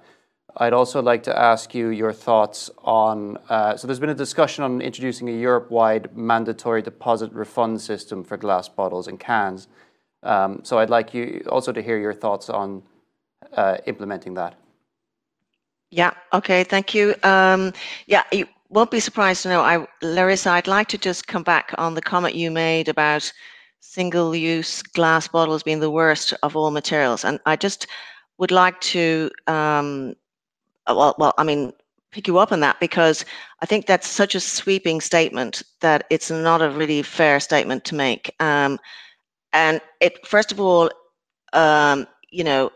I'd also like to ask you your thoughts on. Uh, so, there's been a discussion on introducing a Europe wide mandatory deposit refund system for glass bottles and cans. Um, so, I'd like you also to hear your thoughts on uh, implementing that. Yeah. Okay. Thank you. Um, yeah, you won't be surprised to know, I, Larissa, I'd like to just come back on the comment you made about single-use glass bottles being the worst of all materials, and I just would like to, um, well, well, I mean, pick you up on that because I think that's such a sweeping statement that it's not a really fair statement to make. Um, and it, first of all, um, you know, uh,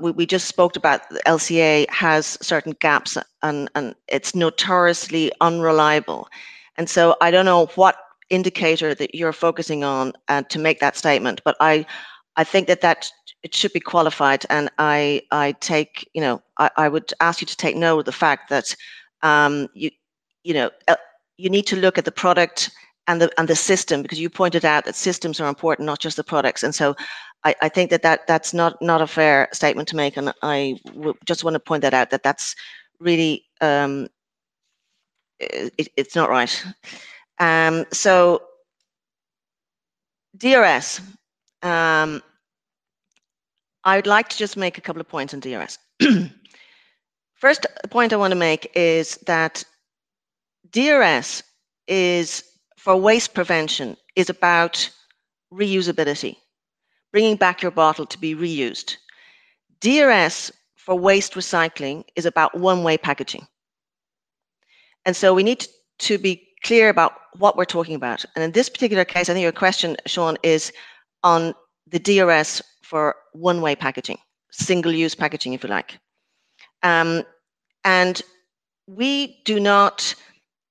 we, we just spoke about the LCA has certain gaps and, and it's notoriously unreliable. And so I don't know what indicator that you're focusing on uh, to make that statement, but I, I think that that it should be qualified. And I, I take, you know, I, I would ask you to take note of the fact that um, you, you know, uh, you need to look at the product and the and the system because you pointed out that systems are important, not just the products. And so I, I think that, that that's not, not a fair statement to make. And I just want to point that out, that that's really, um, it, it's not right. Um, so DRS, um, I would like to just make a couple of points on DRS. First point I want to make is that DRS is for waste prevention is about reusability bringing back your bottle to be reused. DRS for waste recycling is about one-way packaging. And so we need to be clear about what we're talking about. And in this particular case, I think your question, Sean, is on the DRS for one-way packaging, single-use packaging, if you like. Um, and we do not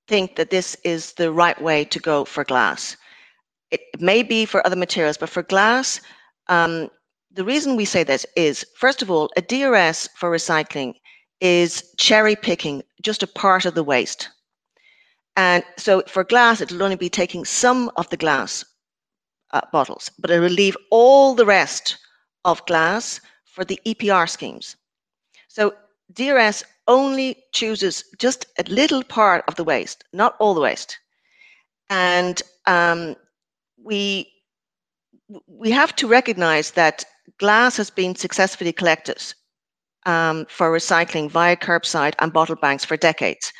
think that this is the right way to go for glass. It may be for other materials, but for glass, um, the reason we say this is, first of all, a DRS for recycling is cherry picking just a part of the waste. And so for glass, it'll only be taking some of the glass uh, bottles, but it will leave all the rest of glass for the EPR schemes. So DRS only chooses just a little part of the waste, not all the waste. And um, we we have to recognize that glass has been successfully collected um, for recycling via curbside and bottle banks for decades.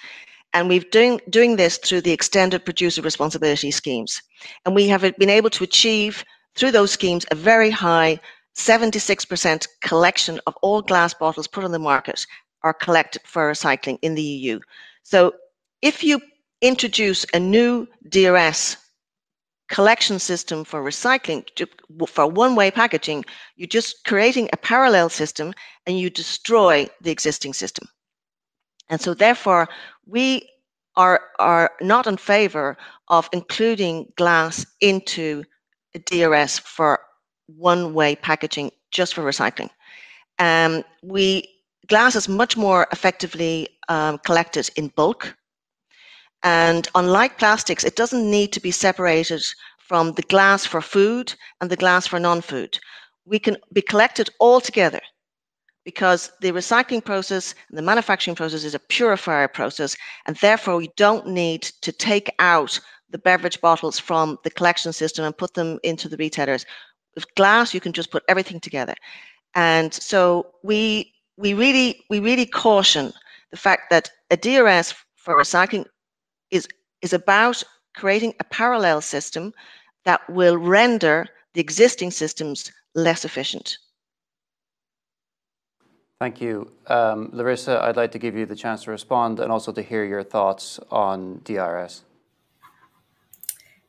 And we've doing doing this through the extended producer responsibility schemes. And we have been able to achieve through those schemes a very high 76% collection of all glass bottles put on the market are collected for recycling in the EU. So if you introduce a new DRS collection system for recycling for one-way packaging, you're just creating a parallel system and you destroy the existing system. And so therefore, we are, are not in favor of including glass into DRS for one-way packaging just for recycling. Um, we glass is much more effectively um, collected in bulk. And unlike plastics, it doesn't need to be separated from the glass for food and the glass for non-food. We can be collected all together because the recycling process and the manufacturing process is a purifier process, and therefore we don't need to take out the beverage bottles from the collection system and put them into the retailers. With glass, you can just put everything together. And so we we really we really caution the fact that a DRS for recycling is is about creating a parallel system that will render the existing systems less efficient. Thank you. Um, Larissa, I'd like to give you the chance to respond and also to hear your thoughts on DRS.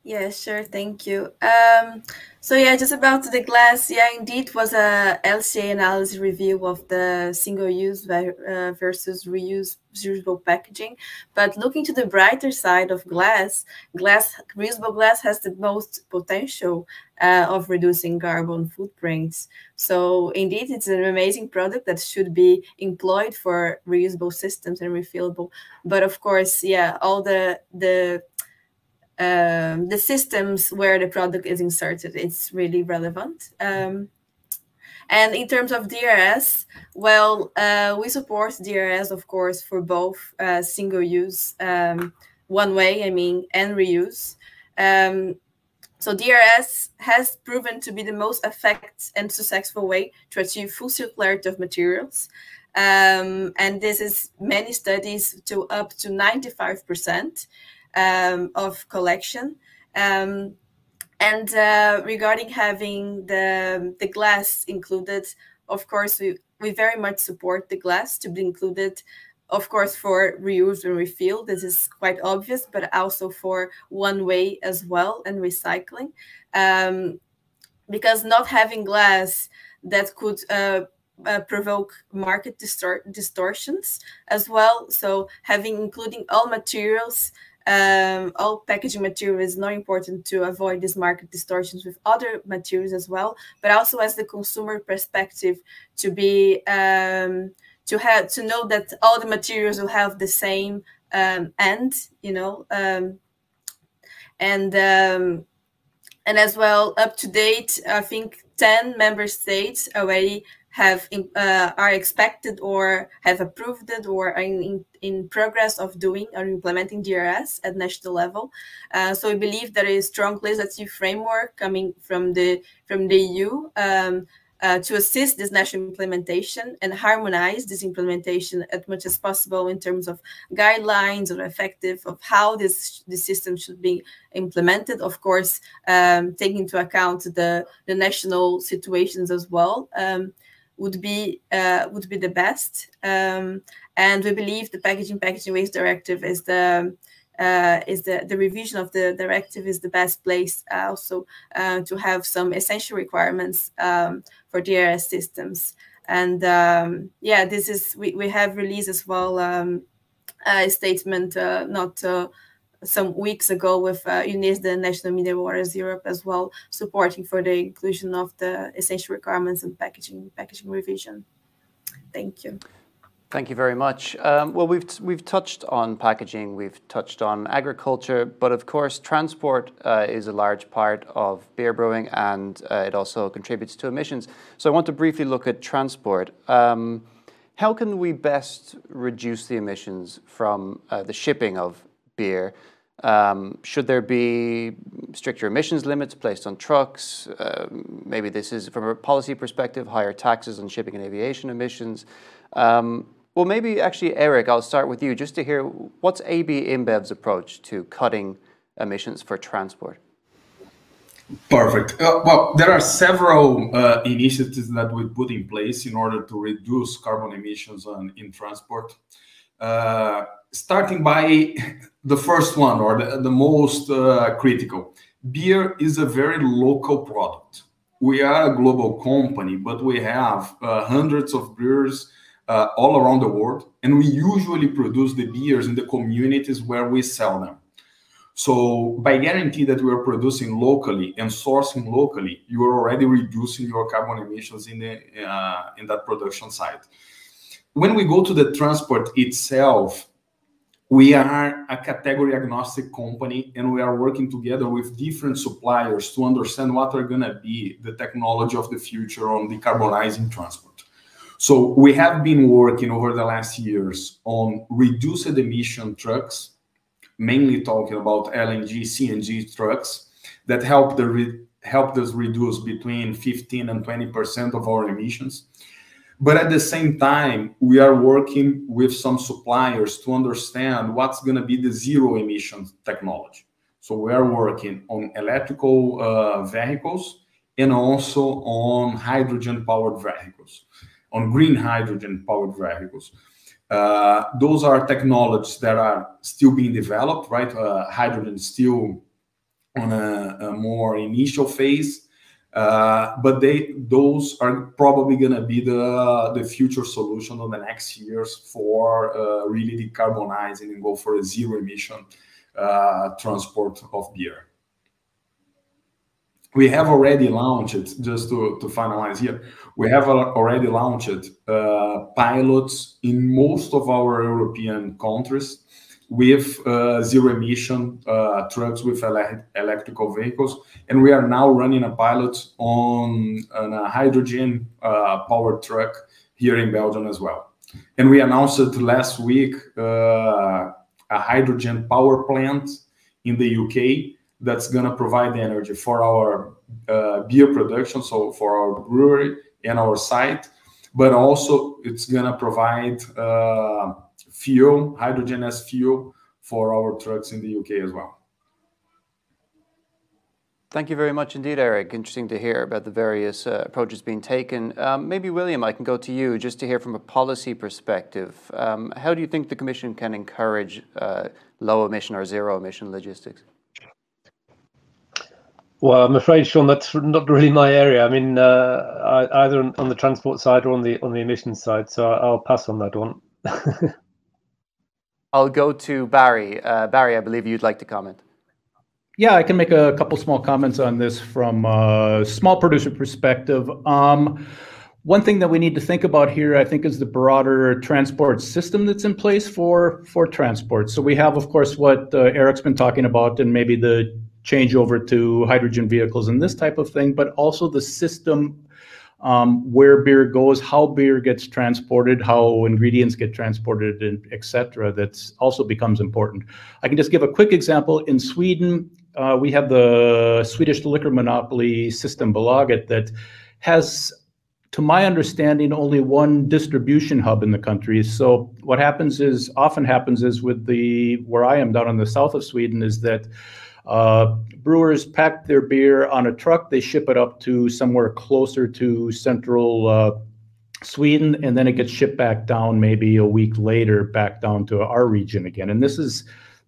Yeah, sure. Thank you. Um, so yeah, just about the glass. Yeah, indeed, was a LCA analysis review of the single-use uh, versus reuse reusable packaging. But looking to the brighter side of glass, glass reusable glass has the most potential uh, of reducing carbon footprints. So indeed, it's an amazing product that should be employed for reusable systems and refillable. But of course, yeah, all the the um, the systems where the product is inserted it's really relevant. Um, and in terms of drs well uh, we support drs of course for both uh, single use um, one way i mean and reuse. Um, so drs has proven to be the most effective and successful way to achieve full circularity of materials. Um, and this is many studies to up to 95 percent um, of collection. Um, and uh, regarding having the, the glass included, of course, we, we very much support the glass to be included, of course, for reuse and refill. This is quite obvious, but also for one way as well and recycling. Um, because not having glass that could uh, uh, provoke market distor- distortions as well. So having including all materials um, all packaging material is not important to avoid these market distortions with other materials as well, but also as the consumer perspective to be um, to have to know that all the materials will have the same um, end, you know, um, and um, and as well up to date, I think ten member states already have uh, are expected or have approved it or are in, in progress of doing or implementing DRS at national level. Uh, so we believe there is strong legislative framework coming from the from the EU um, uh, to assist this national implementation and harmonize this implementation as much as possible in terms of guidelines or effective of how this, this system should be implemented. Of course, um, taking into account the, the national situations as well. Um, would be uh, would be the best. Um, and we believe the packaging packaging waste directive is the uh, is the, the revision of the directive is the best place uh, also uh, to have some essential requirements um, for DRS systems. And um, yeah, this is we, we have released as well um, a statement uh, not uh, some weeks ago with uh, UNESDA Natural Mineral Waters Europe as well, supporting for the inclusion of the essential requirements and packaging packaging revision. Thank you. Thank you very much. Um, well, we've we've touched on packaging, we've touched on agriculture, but of course, transport uh, is a large part of beer brewing, and uh, it also contributes to emissions. So, I want to briefly look at transport. Um, how can we best reduce the emissions from uh, the shipping of beer? Um, should there be stricter emissions limits placed on trucks? Uh, maybe this is from a policy perspective, higher taxes on shipping and aviation emissions. Um, Well, maybe actually, Eric, I'll start with you just to hear what's AB InBev's approach to cutting emissions for transport? Perfect. Uh, well, there are several uh, initiatives that we put in place in order to reduce carbon emissions on, in transport. Uh, starting by the first one or the, the most uh, critical. Beer is a very local product. We are a global company, but we have uh, hundreds of brewers uh, all around the world, and we usually produce the beers in the communities where we sell them. So by guarantee that we are producing locally and sourcing locally, you are already reducing your carbon emissions in the uh, in that production site. When we go to the transport itself, we are a category agnostic company and we are working together with different suppliers to understand what are going to be the technology of the future on decarbonizing transport. So we have been working over the last years on reduced emission trucks mainly talking about LNG, CNG trucks that help helped us reduce between 15 and 20% of our emissions. But at the same time, we are working with some suppliers to understand what's going to be the zero emissions technology. So we are working on electrical uh, vehicles and also on hydrogen powered vehicles, on green hydrogen powered vehicles. Uh, those are technologies that are still being developed, right? Uh, hydrogen still on a, a more initial phase, uh, but they those are probably going to be the the future solution on the next years for uh, really decarbonizing and go for a zero emission uh, transport of beer. We have already launched, just to, to finalize here, we have already launched uh, pilots in most of our European countries with uh, zero emission uh, trucks with ele electrical vehicles. And we are now running a pilot on, a hydrogen uh, powered truck here in Belgium as well. And we announced last week a hydrogen power plant in the UK that's going to provide the energy for our beer production, so for our brewery and our site, but also it's going to provide fuel, hydrogen as fuel for our trucks in the UK as well. Thank you very much indeed, Eric. Interesting to hear about the various uh, approaches being taken. Um, maybe, William, I can go to you just to hear from a policy perspective. Um, how do you think the Commission can encourage uh, low emission or zero emission logistics? Well, I'm afraid, Sean, that's not really my area. I mean, uh, either on the transport side or on the on the emissions side. So I'll pass on that one. I'll go to Barry. Uh, Barry, I believe you'd like to comment. Yeah, I can make a couple small comments on this from a small producer perspective. Um, one thing that we need to think about here, I think, is the broader transport system that's in place for for transport. So we have, of course, what uh, Eric's been talking about, and maybe the change over to hydrogen vehicles and this type of thing, but also the system um, where beer goes, how beer gets transported, how ingredients get transported, and etc. That also becomes important. I can just give a quick example. In Sweden, uh, we have the Swedish liquor monopoly Systembolaget that has, to my understanding, only one distribution hub in the country. So what happens is, often happens is with the where I am down in the south of Sweden, is that uh, brewers pack their beer on a truck, they ship it up to somewhere closer to central uh, Sweden, and then it gets shipped back down maybe a week later back down to our region again. And this is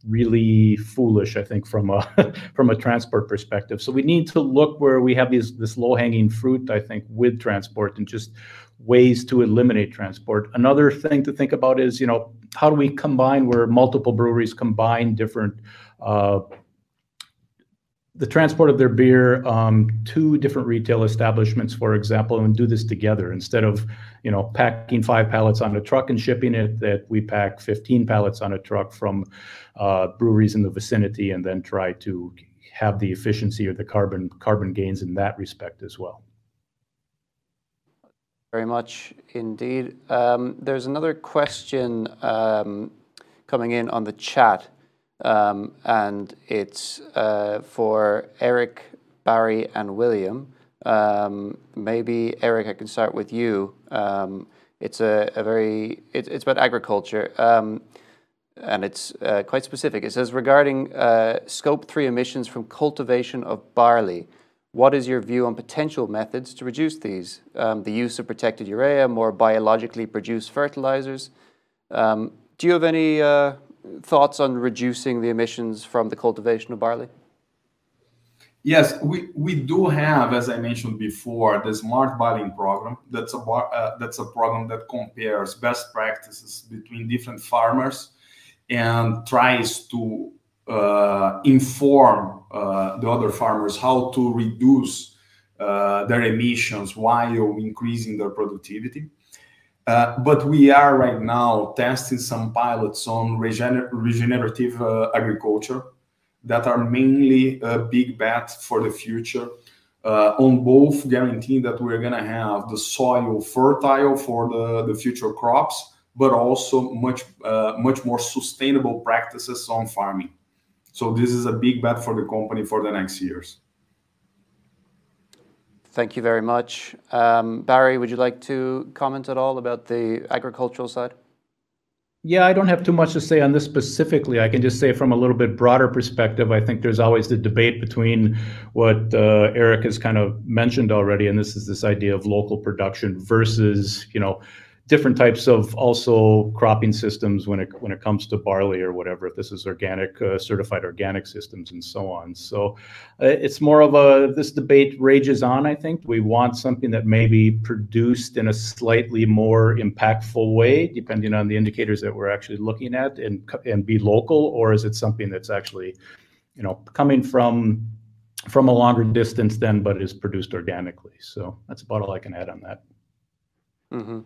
really foolish, I think, from a from a transport perspective. So we need to look where we have these this low hanging fruit, I think, with transport and just ways to eliminate transport. Another thing to think about is, you know, how do we combine where multiple breweries combine different uh, the transport of their beer um, to different retail establishments, for example, and do this together instead of, you know, packing five pallets on a truck and shipping it. That we pack 15 pallets on a truck from uh, breweries in the vicinity, and then try to have the efficiency or the carbon carbon gains in that respect as well. Very much indeed. Um, there's another question um, coming in on the chat. Um, and it's uh, for Eric, Barry, and William. Um, maybe Eric, I can start with you. Um, It's a, a very it, it's about agriculture. Um, and it's uh, quite specific. It says regarding uh, scope three emissions from cultivation of barley, what is your view on potential methods to reduce these? Um, the use of protected urea, more biologically produced fertilizers. Um, do you have any uh, thoughts on reducing the emissions from the cultivation of barley? Yes, we, we do have, as I mentioned before, the Smart Barley Program. That's a, uh, that's a program that compares best practices between different farmers and tries to uh, inform uh, the other farmers how to reduce uh, their emissions while increasing their productivity. Uh, but we are right now testing some pilots on regener regenerative uh, agriculture that are mainly a big bet for the future. Uh, on both guaranteeing that we're going to have the soil fertile for the, the future crops but also much uh, much more sustainable practices on farming. So this is a big bet for the company for the next years. Thank you very much. Um, Barry, would you like to comment at all about the agricultural side? Yeah, I don't have too much to say on this specifically. I can just say from a little bit broader perspective, I think there's always the debate between what uh, Eric has kind of mentioned already, and this is this idea of local production versus, you know, different types of also cropping systems when it when it comes to barley or whatever if this is organic uh, certified organic systems and so on. So uh, it's more of a this debate rages on i think. We want something that may be produced in a slightly more impactful way depending on the indicators that we're actually looking at and and be local or is it something that's actually you know coming from from a longer distance then but is produced organically? So that's about all i can add on that. Mm-hmm.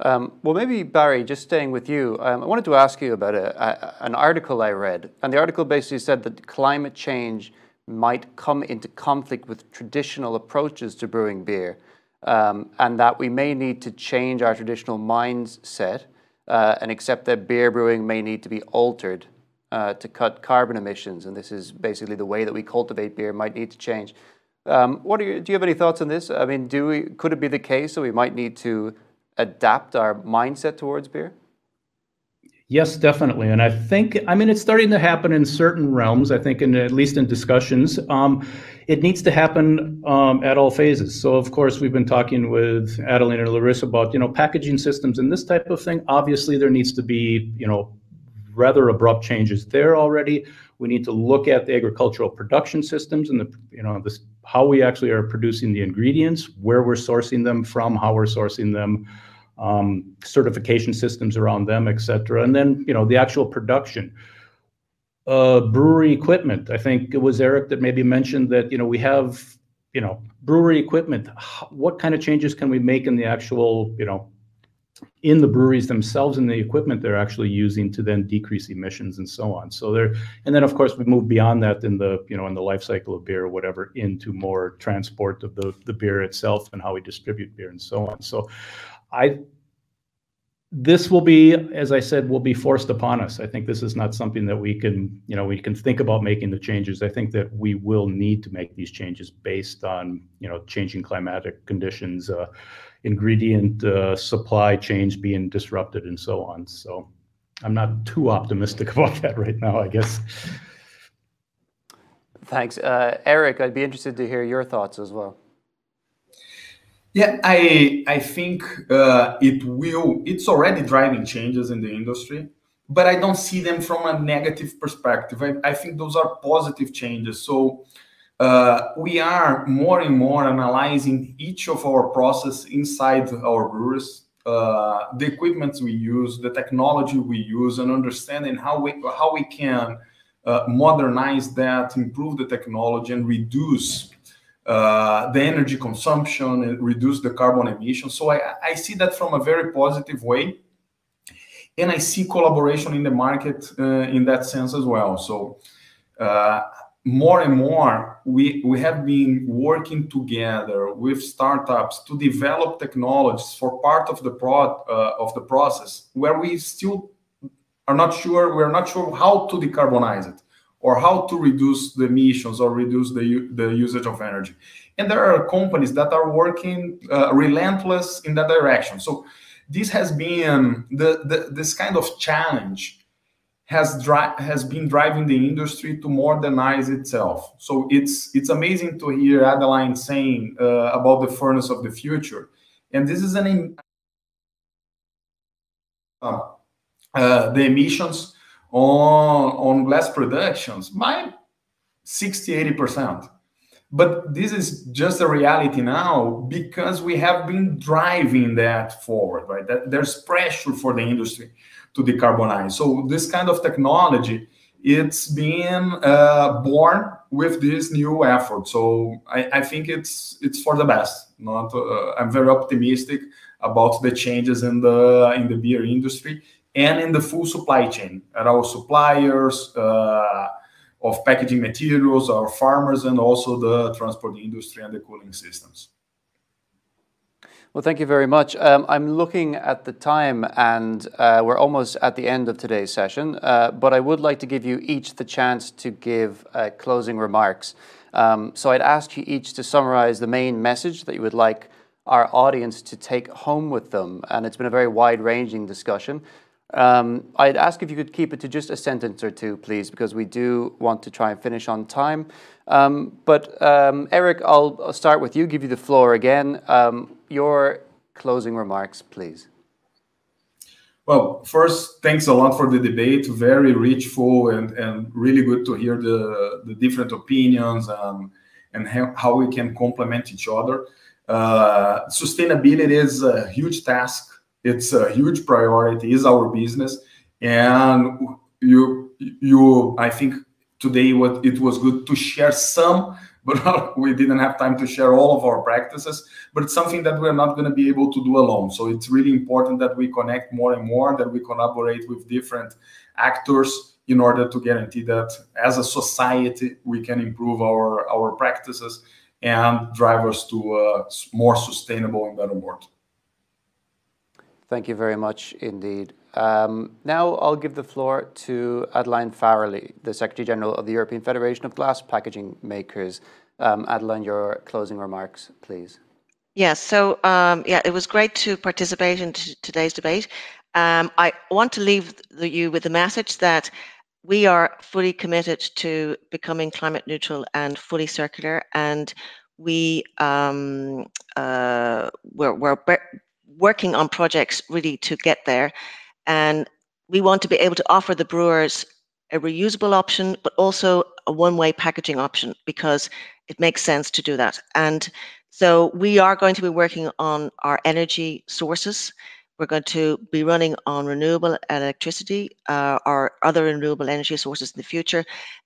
Um, well, maybe Barry, just staying with you, um, I wanted to ask you about a, a, an article I read, and the article basically said that climate change might come into conflict with traditional approaches to brewing beer, um, and that we may need to change our traditional mindset uh, and accept that beer brewing may need to be altered uh, to cut carbon emissions, and this is basically the way that we cultivate beer might need to change. Um, what are you, do you have any thoughts on this? I mean, do we, could it be the case that we might need to adapt our mindset towards beer? Yes, definitely. And I think, I mean, it's starting to happen in certain realms, I think, in at least in discussions. Um, it needs to happen um, at all phases. So, of course, we've been talking with Adeline and Larissa about, you know, packaging systems and this type of thing. Obviously, there needs to be, you know, rather abrupt changes there already. We need to look at the agricultural production systems and the, you know, this, how we actually are producing the ingredients, where we're sourcing them from, how we're sourcing them um, certification systems around them, et cetera. And then, you know, the actual production. Uh, brewery equipment. I think it was Eric that maybe mentioned that, you know, we have, you know, brewery equipment. What kind of changes can we make in the actual, you know, in the breweries themselves and the equipment they're actually using to then decrease emissions and so on. So there, and then of course we move beyond that in the you know in the life cycle of beer or whatever into more transport of the the beer itself and how we distribute beer and so on. So I this will be, as I said, will be forced upon us. I think this is not something that we can, you know, we can think about making the changes. I think that we will need to make these changes based on, you know, changing climatic conditions, uh, ingredient uh, supply chains being disrupted, and so on. So, I'm not too optimistic about that right now. I guess. Thanks, uh, Eric. I'd be interested to hear your thoughts as well. Yeah, I I think uh, it will. It's already driving changes in the industry, but I don't see them from a negative perspective. I, I think those are positive changes. So uh, we are more and more analyzing each of our process inside our breweries, uh, the equipment we use, the technology we use, and understanding how we how we can uh, modernize that, improve the technology, and reduce uh, the energy consumption and reduce the carbon emission. So I, I see that from a very positive way. And I see collaboration in the market uh, in that sense as well. So uh, more and more, we, we have been working together with startups to develop technologies for part of the pro, uh, of the process where we still are not sure, we're not sure how to decarbonize it or how to reduce the emissions or reduce the, the usage of energy. And there are companies that are working uh, relentless in that direction. So this has been the, the this kind of challenge has dri- has been driving the industry to modernize itself. So it's it's amazing to hear Adeline saying uh, about the furnace of the future, and this is an uh, uh, the emissions on on glass productions by 60 80 percent. But this is just a reality now because we have been driving that forward right? That there's pressure for the industry to decarbonize. So this kind of technology it's being uh, born with this new effort. So I, I, think it's it's for the best. Not uh, i'm very optimistic about the changes in the in the beer industry and in the full supply chain at our suppliers uh, of packaging materials, our farmers, and also the transport industry and the cooling systems. Well, thank you very much. Um, I'm looking at the time and uh, we're almost at the end of today's session, uh, but I would like to give you each the chance to give uh, closing remarks. Um, so I'd ask you each to summarize the main message that you would like our audience to take home with them. And it's been a very wide ranging discussion. Um, I'd ask if you could keep it to just a sentence or two, please, because we do want to try and finish on time. Um, but um, Eric, I'll, I'll, start with you, give you the floor again. Um, your closing remarks, please. Well, first, thanks a lot for the debate. Very rich, full, and, and really good to hear the, the different opinions um, and how, how we can complement each other. Uh, sustainability is a huge task it's a huge priority is our business. And you you i think today what it was good to share some but we didn't have time to share all of our practices. But it's something that we're not going to be able to do alone. So it's really important that we connect more and more that we collaborate with different actors in order to guarantee that as a society we can improve our our practices and drive us to a more sustainable and better world Thank you very much indeed. Um, now I'll give the floor to Adeline Farrelly, the Secretary General of the European Federation of Glass Packaging Makers. Um, Adeline, your closing remarks, please. Yes, so um, yeah, it was great to participate in today's debate. Um, I want to leave the, you with the message that we are fully committed to becoming climate neutral and fully circular, and we um, uh, we're, we're working on projects really to get there. And we want to be able to offer the brewers a reusable option, but also a one-way packaging option because it makes sense to do that. And so we are going to be working on our energy sources. We're going to be running on renewable electricity uh, or other renewable energy sources in the future.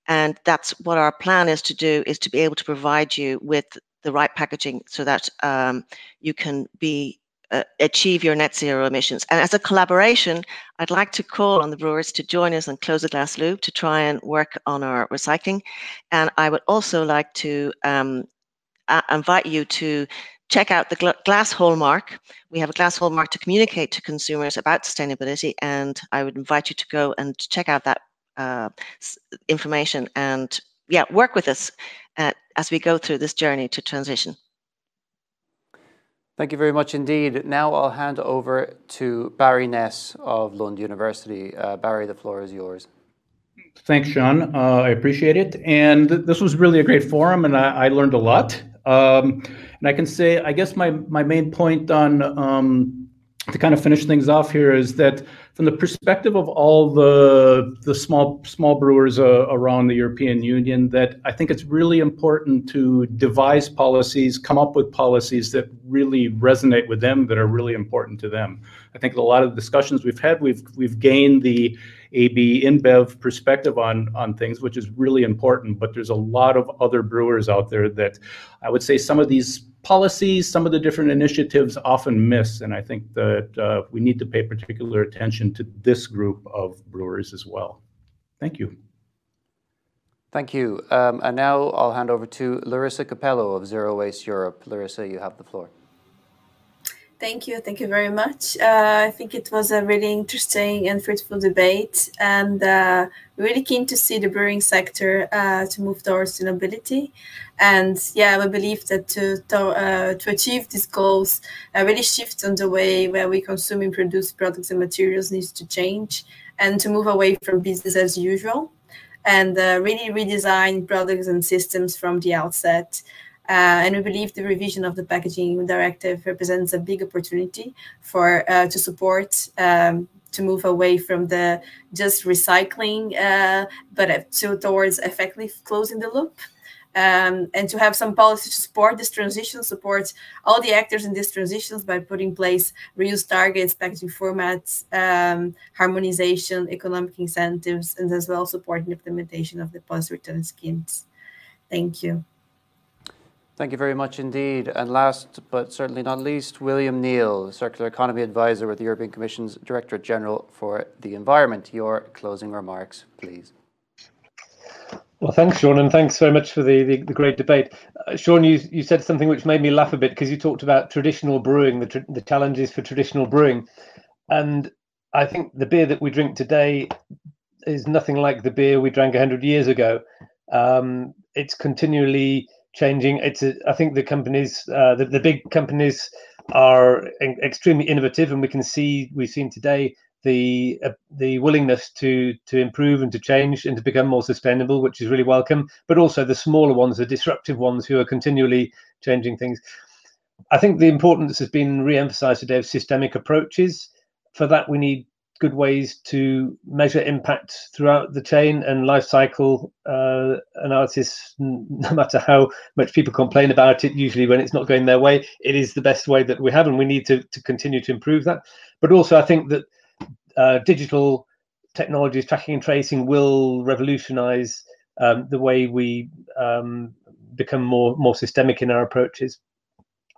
And that's what our plan is to do, is to be able to provide you with the right packaging so that um, you can be uh, achieve your net zero emissions. And as a collaboration, I'd like to call on the brewers to join us and close the glass loop to try and work on our recycling. And I would also like to um, invite you to check out the gl glass hallmark. We have a glass hallmark to communicate to consumers about sustainability, and I would invite you to go and check out that uh, information and yeah, work with us uh, as we go through this journey to transition. Thank you very much indeed. Now I'll hand over to Barry Ness of Lund University. Uh, Barry, the floor is yours. Thanks, Sean. Uh, I appreciate it. And th this was really a great forum, and I, I learned a lot. Um, and I can say, I guess my, my main point on um, to kind of finish things off here is that from the perspective of all the the small small brewers uh, around the European Union, that I think it's really important to devise policies, come up with policies that really resonate with them, that are really important to them. I think a lot of the discussions we've had, we've we've gained the AB InBev perspective on on things, which is really important. But there's a lot of other brewers out there that I would say some of these policies, some of the different initiatives often miss. And I think that uh, we need to pay particular attention to this group of brewers as well. Thank you. Thank you. Um, and now I'll hand over to Larissa Copello of Zero Waste Europe. Larissa, you have the floor. Thank you. Thank you very much. Uh, I think it was a really interesting and fruitful debate, and uh, really keen to see the brewing sector uh, to move towards sustainability. And yeah, we believe that to to, uh, to achieve these goals, a really shift on the way where we consume and produce products and materials needs to change, and to move away from business as usual, and uh, really redesign products and systems from the outset. Uh, and we believe the revision of the packaging directive represents a big opportunity for uh, to support um, to move away from the just recycling, uh, but to towards effectively closing the loop. Um, and to have some policy to support this transition, support all the actors in these transitions by putting in place reuse targets, packaging formats, um, harmonization, economic incentives, and as well supporting implementation of the policy return schemes. Thank you. Thank you very much indeed. And last but certainly not least, William Neale, Circular Economy Advisor with the European Commission's Directorate General for the Environment. Your closing remarks, please. Well, thanks, Sean, and thanks very much for the, the, the great debate. Uh, Sean, you, you said something which made me laugh a bit because you talked about traditional brewing, the, tr the challenges for traditional brewing. And I think the beer that we drink today is nothing like the beer we drank 100 years ago. Um, it's continually changing. It's a, I think the companies, uh, the, the big companies, are in, extremely innovative, and we can see we've seen today the uh, the willingness to to improve and to change and to become more sustainable, which is really welcome. But also the smaller ones, the disruptive ones, who are continually changing things. I think the importance has been re-emphasized today of systemic approaches. For that, we need good ways to measure impact throughout the chain and life cycle uh, analysis. No matter how much people complain about it, usually when it's not going their way, it is the best way that we have, and we need to, to continue to improve that. But also, I think that uh, digital technologies, tracking and tracing, will revolutionize um, the way we um, become more more systemic in our approaches.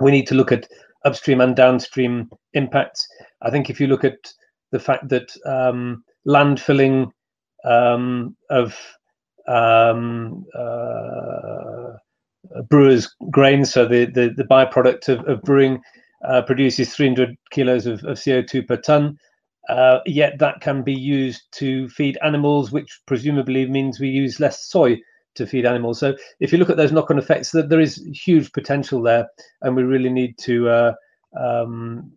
We need to look at upstream and downstream impacts. I think if you look at the fact that um, landfilling um, of um, uh, brewers' grain, so the, the, the byproduct of, of brewing, uh, produces 300 kilos of, of CO2 per ton. Uh, yet that can be used to feed animals, which presumably means we use less soy to feed animals. So if you look at those knock-on effects, that there is huge potential there, and we really need to uh, um,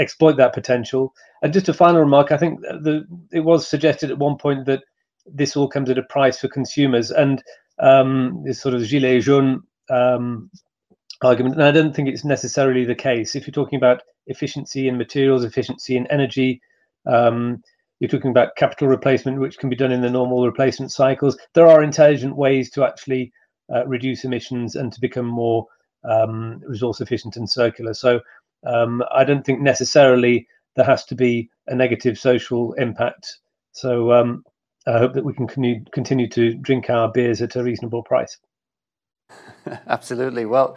exploit that potential. And just a final remark, I think the, it was suggested at one point that this all comes at a price for consumers, and um, this sort of gilet jaune um, argument. And I don't think it's necessarily the case. If you're talking about efficiency in materials, efficiency in energy, um, you're talking about capital replacement, which can be done in the normal replacement cycles. There are intelligent ways to actually uh, reduce emissions and to become more um, resource efficient and circular. So um, I don't think necessarily there has to be a negative social impact. So um, I hope that we can continue, continue to drink our beers at a reasonable price. Absolutely. Well,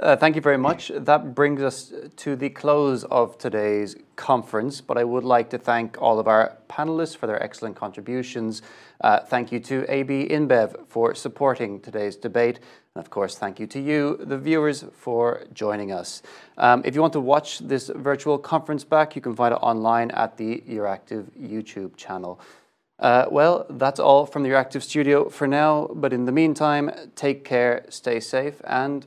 uh, thank you very much. That brings us to the close of today's conference, but I would like to thank all of our panelists for their excellent contributions. Uh, thank you to AB InBev for supporting today's debate. And of course, thank you to you, the viewers, for joining us. Um, if you want to watch this virtual conference back, you can find it online at the Euractiv YouTube channel. Uh, well, that's all from the Euractiv studio for now, but in the meantime, take care, stay safe, and